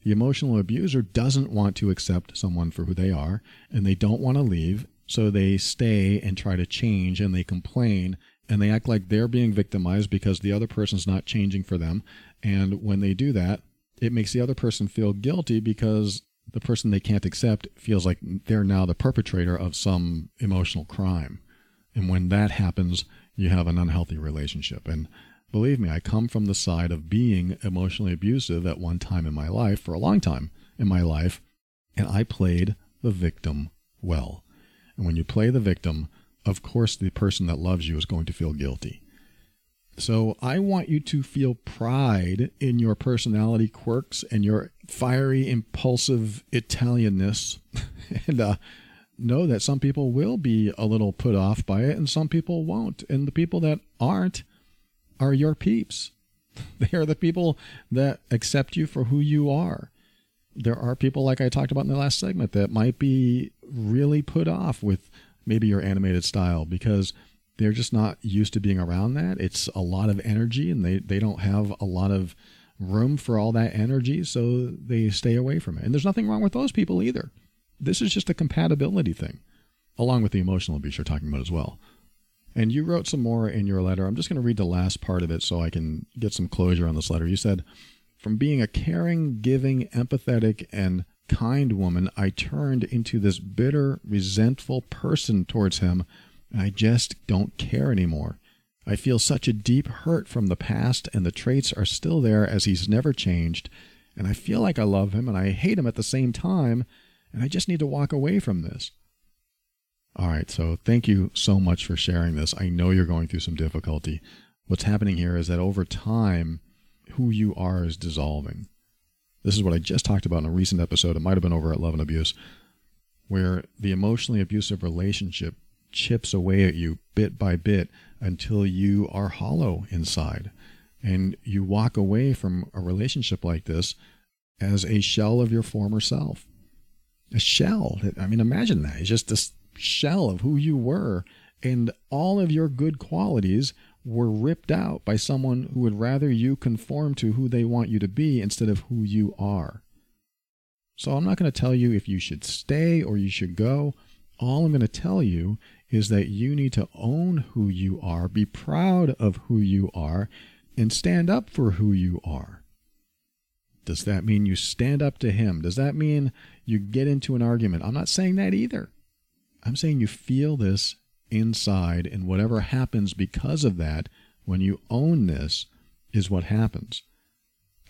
The emotional abuser doesn't want to accept someone for who they are, and they don't want to leave, so they stay and try to change and they complain and they act like they're being victimized because the other person's not changing for them. And when they do that, it makes the other person feel guilty because the person they can't accept feels like they're now the perpetrator of some emotional crime. And when that happens, you have an unhealthy relationship. And Believe me, I come from the side of being emotionally abusive at one time in my life, for a long time in my life, and I played the victim well. And when you play the victim, of course, the person that loves you is going to feel guilty. So I want you to feel pride in your personality quirks and your fiery, impulsive Italianness. and uh, know that some people will be a little put off by it and some people won't. And the people that aren't are your peeps. They are the people that accept you for who you are. There are people, like I talked about in the last segment, that might be really put off with maybe your animated style because they're just not used to being around that. It's a lot of energy and they, they don't have a lot of room for all that energy, so they stay away from it. And there's nothing wrong with those people either. This is just a compatibility thing, along with the emotional abuse you're talking about as well. And you wrote some more in your letter. I'm just going to read the last part of it so I can get some closure on this letter. You said, From being a caring, giving, empathetic, and kind woman, I turned into this bitter, resentful person towards him. I just don't care anymore. I feel such a deep hurt from the past, and the traits are still there as he's never changed. And I feel like I love him and I hate him at the same time, and I just need to walk away from this. All right, so thank you so much for sharing this. I know you're going through some difficulty. What's happening here is that over time, who you are is dissolving. This is what I just talked about in a recent episode. It might have been over at Love and Abuse, where the emotionally abusive relationship chips away at you bit by bit until you are hollow inside. And you walk away from a relationship like this as a shell of your former self. A shell. I mean, imagine that. It's just this shell of who you were, and all of your good qualities were ripped out by someone who would rather you conform to who they want you to be instead of who you are. So I'm not going to tell you if you should stay or you should go. All I'm going to tell you is that you need to own who you are, be proud of who you are, and stand up for who you are. Does that mean you stand up to him? Does that mean you get into an argument? I'm not saying that either. I'm saying you feel this inside, and whatever happens because of that, when you own this, is what happens.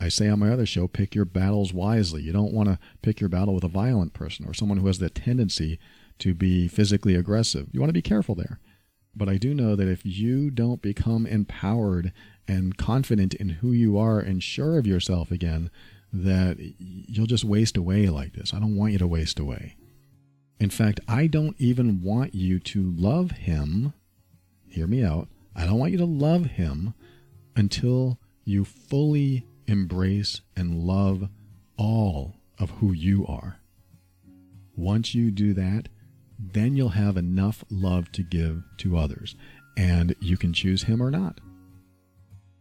I say on my other show, pick your battles wisely. You don't want to pick your battle with a violent person or someone who has the tendency to be physically aggressive. You want to be careful there. But I do know that if you don't become empowered and confident in who you are and sure of yourself again, that you'll just waste away like this. I don't want you to waste away. In fact, I don't even want you to love him. Hear me out. I don't want you to love him until you fully embrace and love all of who you are. Once you do that, then you'll have enough love to give to others, and you can choose him or not.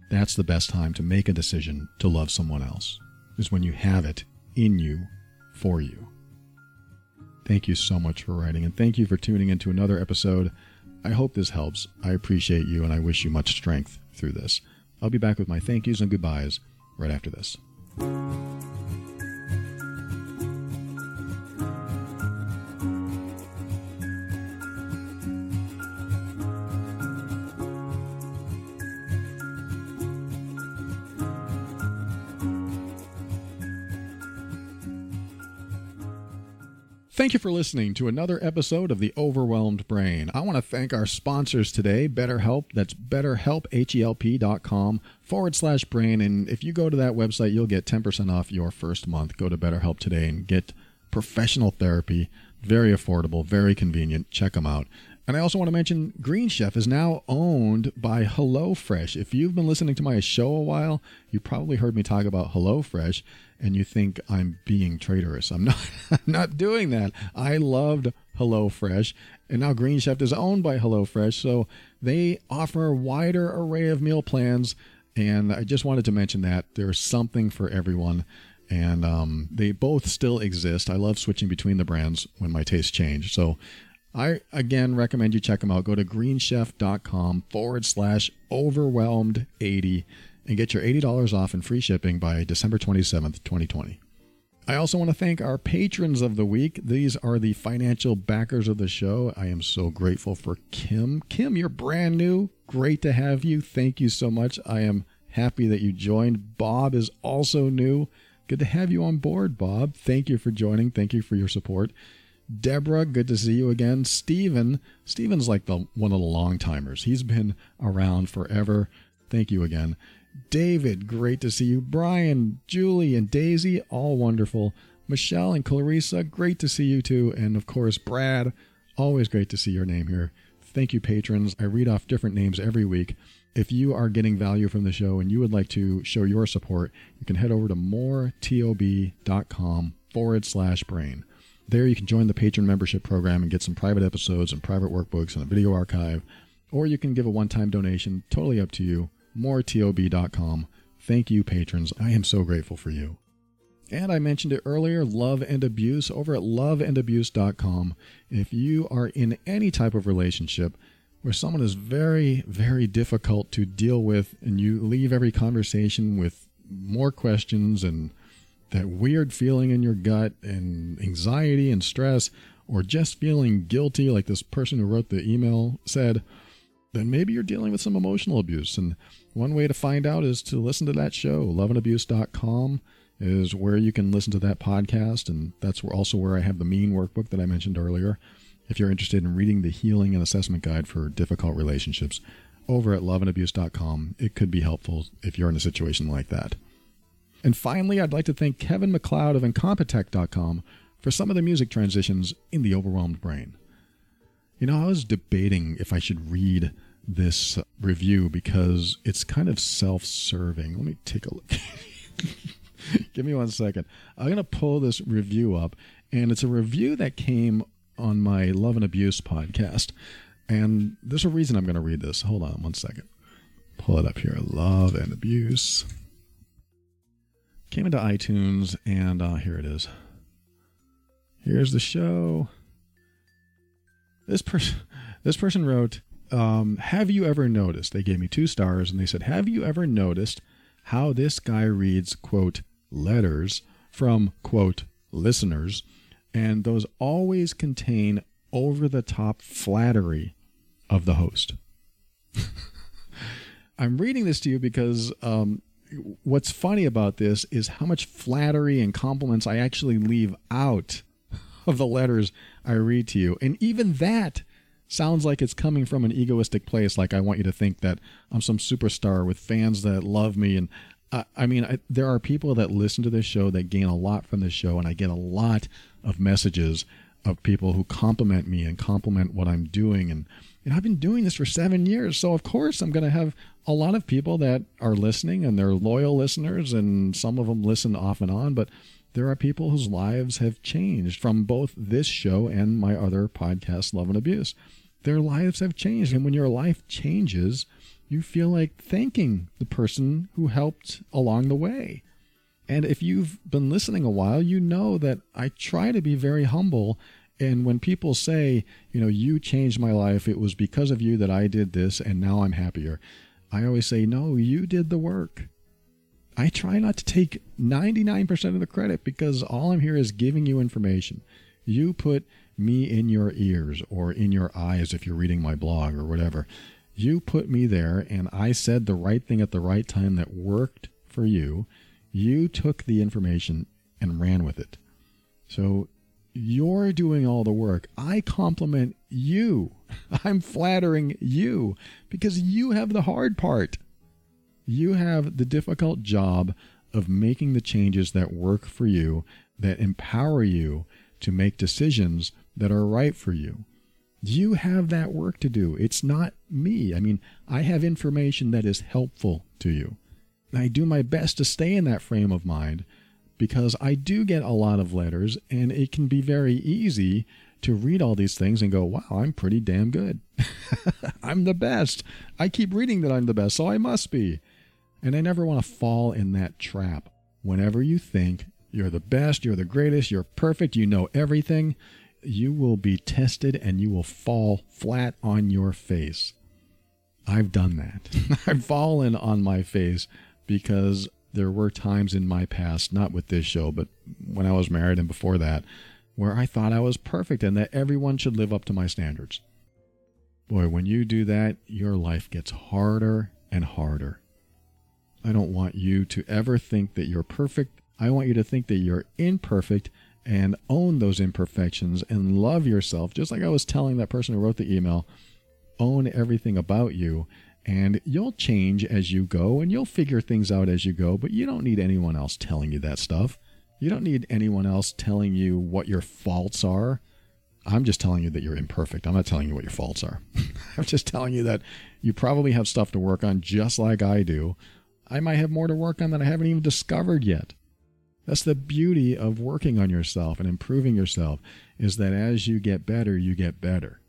That's the best time to make a decision to love someone else, is when you have it in you for you. Thank you so much for writing, and thank you for tuning into another episode. I hope this helps. I appreciate you, and I wish you much strength through this. I'll be back with my thank yous and goodbyes right after this. Thank you for listening to another episode of The Overwhelmed Brain. I want to thank our sponsors today, BetterHelp. That's betterhelp.com forward slash brain. And if you go to that website, you'll get 10% off your first month. Go to BetterHelp today and get professional therapy. Very affordable, very convenient. Check them out. And I also want to mention Green Chef is now owned by HelloFresh. If you've been listening to my show a while, you probably heard me talk about HelloFresh and you think I'm being traitorous. I'm not I'm not doing that. I loved HelloFresh and now Green Chef is owned by HelloFresh, so they offer a wider array of meal plans and I just wanted to mention that there's something for everyone and um, they both still exist. I love switching between the brands when my tastes change. So I again recommend you check them out. Go to greenchef.com forward slash overwhelmed 80 and get your $80 off and free shipping by December 27th, 2020. I also want to thank our patrons of the week. These are the financial backers of the show. I am so grateful for Kim. Kim, you're brand new. great to have you. Thank you so much. I am happy that you joined. Bob is also new. Good to have you on board, Bob. Thank you for joining. Thank you for your support. Deborah, good to see you again. Steven, Steven's like the one of the long timers. He's been around forever. Thank you again. David, great to see you. Brian, Julie, and Daisy, all wonderful. Michelle and Clarissa, great to see you too. And of course, Brad, always great to see your name here. Thank you, patrons. I read off different names every week. If you are getting value from the show and you would like to show your support, you can head over to moretob.com forward slash brain. There you can join the patron membership program and get some private episodes and private workbooks and a video archive. Or you can give a one time donation, totally up to you. Moretob.com. Thank you, patrons. I am so grateful for you. And I mentioned it earlier love and abuse over at loveandabuse.com. If you are in any type of relationship where someone is very, very difficult to deal with, and you leave every conversation with more questions and that weird feeling in your gut and anxiety and stress, or just feeling guilty, like this person who wrote the email said, then maybe you're dealing with some emotional abuse. And one way to find out is to listen to that show. Loveandabuse.com is where you can listen to that podcast. And that's also where I have the mean workbook that I mentioned earlier. If you're interested in reading the healing and assessment guide for difficult relationships over at loveandabuse.com, it could be helpful if you're in a situation like that. And finally, I'd like to thank Kevin MacLeod of Incompetech.com for some of the music transitions in The Overwhelmed Brain. You know, I was debating if I should read this review because it's kind of self serving. Let me take a look. Give me one second. I'm going to pull this review up, and it's a review that came on my Love and Abuse podcast. And there's a reason I'm going to read this. Hold on one second. Pull it up here. Love and Abuse. Came into iTunes, and uh, here it is. Here's the show. This person, this person wrote, um, "Have you ever noticed?" They gave me two stars, and they said, "Have you ever noticed how this guy reads quote letters from quote listeners, and those always contain over the top flattery of the host?" I'm reading this to you because um, what's funny about this is how much flattery and compliments I actually leave out of the letters I read to you. And even that sounds like it's coming from an egoistic place. Like I want you to think that I'm some superstar with fans that love me. And I, I mean, I, there are people that listen to this show that gain a lot from this show. And I get a lot of messages of people who compliment me and compliment what I'm doing. And, and I've been doing this for seven years. So, of course, I'm going to have a lot of people that are listening and they're loyal listeners. And some of them listen off and on. But there are people whose lives have changed from both this show and my other podcast, Love and Abuse. Their lives have changed. And when your life changes, you feel like thanking the person who helped along the way. And if you've been listening a while, you know that I try to be very humble. And when people say, you know, you changed my life, it was because of you that I did this and now I'm happier. I always say, no, you did the work. I try not to take 99% of the credit because all I'm here is giving you information. You put me in your ears or in your eyes if you're reading my blog or whatever. You put me there and I said the right thing at the right time that worked for you you took the information and ran with it. So you're doing all the work. I compliment you. I'm flattering you because you have the hard part. You have the difficult job of making the changes that work for you, that empower you to make decisions that are right for you. You have that work to do. It's not me. I mean, I have information that is helpful to you. I do my best to stay in that frame of mind because I do get a lot of letters and it can be very easy to read all these things and go, wow, I'm pretty damn good. I'm the best. I keep reading that I'm the best, so I must be. And I never want to fall in that trap. Whenever you think you're the best, you're the greatest, you're perfect, you know everything, you will be tested and you will fall flat on your face. I've done that. I've fallen on my face because there were times in my past, not with this show, but when I was married and before that, where I thought I was perfect and that everyone should live up to my standards. Boy, when you do that, your life gets harder and harder. I don't want you to ever think that you're perfect. I want you to think that you're imperfect and own those imperfections and love yourself, just like I was telling that person who wrote the email. Own everything about you, and you'll change as you go and you'll figure things out as you go, but you don't need anyone else telling you that stuff. You don't need anyone else telling you what your faults are. I'm just telling you that you're imperfect. I'm not telling you what your faults are. I'm just telling you that you probably have stuff to work on just like I do. I might have more to work on that I haven't even discovered yet. That's the beauty of working on yourself and improving yourself is that as you get better, you get better.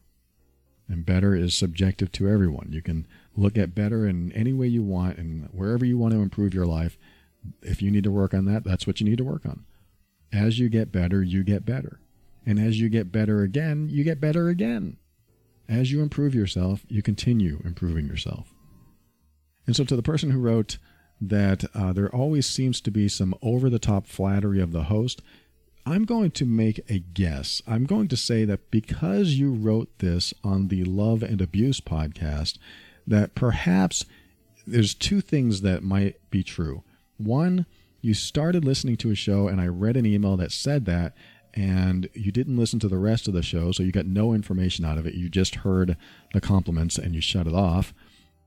And better is subjective to everyone. You can look at better in any way you want and wherever you want to improve your life. If you need to work on that, that's what you need to work on. As you get better, you get better. And as you get better again, you get better again. As you improve yourself, you continue improving yourself. And so, to the person who wrote that uh, there always seems to be some over the top flattery of the host, I'm going to make a guess. I'm going to say that because you wrote this on the Love and Abuse podcast, that perhaps there's two things that might be true. One, you started listening to a show and I read an email that said that, and you didn't listen to the rest of the show, so you got no information out of it. You just heard the compliments and you shut it off.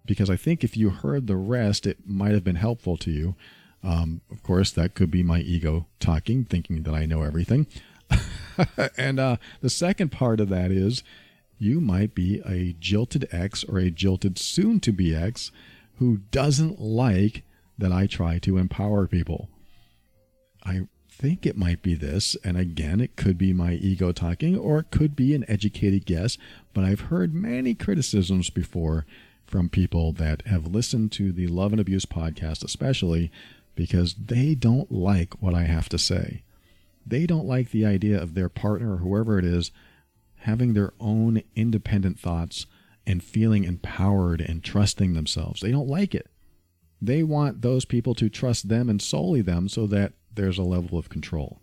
Because I think if you heard the rest, it might have been helpful to you. Um, of course, that could be my ego talking, thinking that I know everything. and uh, the second part of that is you might be a jilted ex or a jilted soon to be ex who doesn't like that I try to empower people. I think it might be this, and again, it could be my ego talking or it could be an educated guess, but I've heard many criticisms before from people that have listened to the Love and Abuse podcast, especially because they don't like what I have to say. They don't like the idea of their partner or whoever it is having their own independent thoughts and feeling empowered and trusting themselves. They don't like it. They want those people to trust them and solely them so that there's a level of control.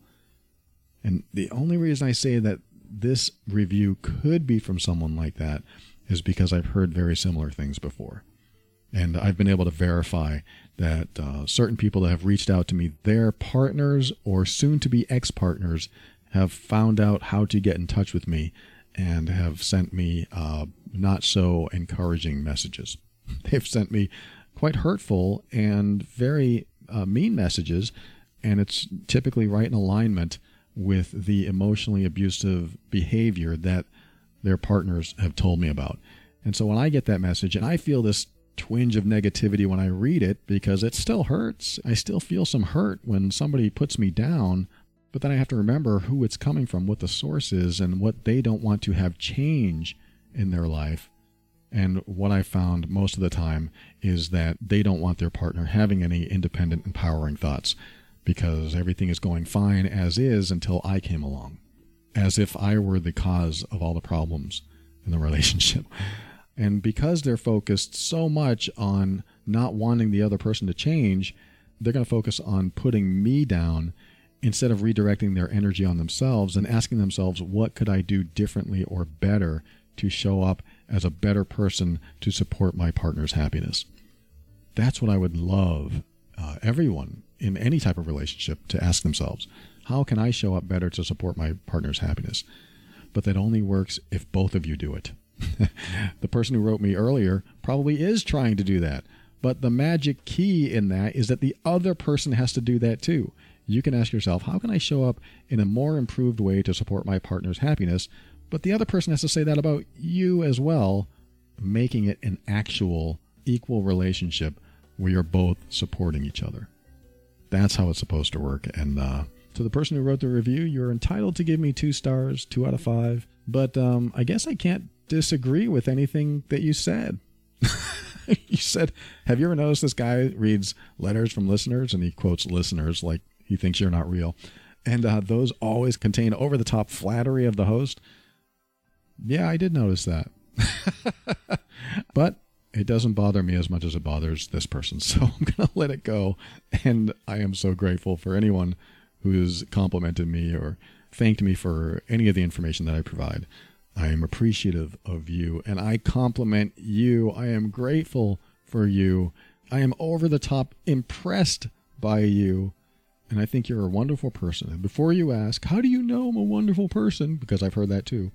And the only reason I say that this review could be from someone like that is because I've heard very similar things before. And I've been able to verify that uh, certain people that have reached out to me, their partners or soon to be ex partners, have found out how to get in touch with me and have sent me uh, not so encouraging messages. They've sent me quite hurtful and very uh, mean messages, and it's typically right in alignment with the emotionally abusive behavior that their partners have told me about. And so when I get that message, and I feel this twinge of negativity when I read it because it still hurts. I still feel some hurt when somebody puts me down but then I have to remember who it's coming from, what the source is, and what they don't want to have change in their life. And what I found most of the time is that they don't want their partner having any independent, empowering thoughts because everything is going fine as is until I came along, as if I were the cause of all the problems in the relationship. And because they're focused so much on not wanting the other person to change, they're going to focus on putting me down instead of redirecting their energy on themselves and asking themselves, what could I do differently or better to show up as a better person to support my partner's happiness? That's what I would love uh, everyone in any type of relationship to ask themselves. How can I show up better to support my partner's happiness? But that only works if both of you do it. the person who wrote me earlier probably is trying to do that. But the magic key in that is that the other person has to do that too you can ask yourself, how can I show up in a more improved way to support my partner's happiness? But the other person has to say that about you as well, making it an actual equal relationship where you're both supporting each other. That's how it's supposed to work. And uh, to the person who wrote the review, you're entitled to give me two stars, two out of five. But um, I guess I can't disagree with anything that you said. you said, Have you ever noticed this guy reads letters from listeners and he quotes listeners like he thinks you're not real. And uh, those always contain over the top flattery of the host. Yeah, I did notice that. but it doesn't bother me as much as it bothers this person. So I'm going to let it go. And I am so grateful for anyone who's complimented me or thanked me for any of the information that I provide. I am appreciative of you and I compliment you. I am grateful for you. I am over the top impressed by you. And I think you're a wonderful person. And before you ask, how do you know I'm a wonderful person? Because I've heard that too.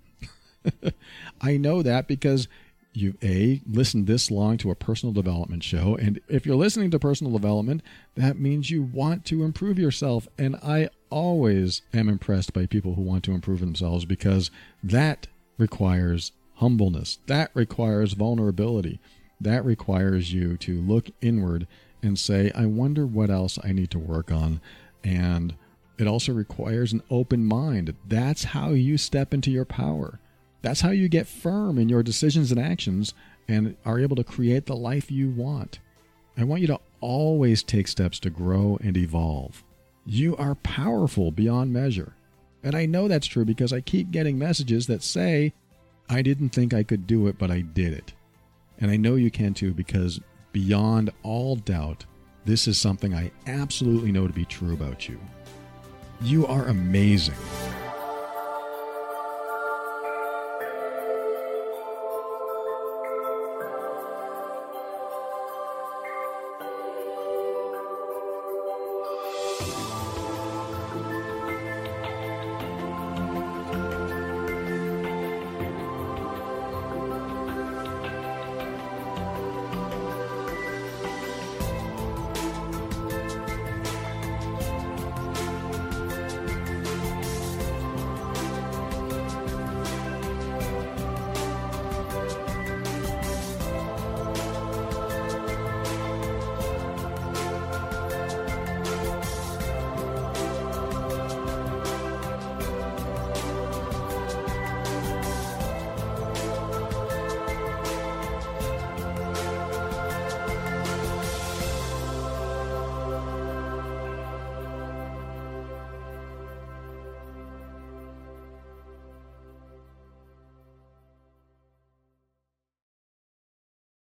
I know that because you a listened this long to a personal development show and if you're listening to personal development that means you want to improve yourself and i always am impressed by people who want to improve themselves because that requires humbleness that requires vulnerability that requires you to look inward and say i wonder what else i need to work on. And it also requires an open mind. That's how you step into your power that's how you get firm in your decisions and actions and are able to create the life you want. I want you to always take steps to grow and evolve. You are powerful beyond measure. And I know that's true because I keep getting messages that say, I didn't think I could do it, but I did it. And I know you can too because beyond all doubt, this is something I absolutely know to be true about you. You are amazing.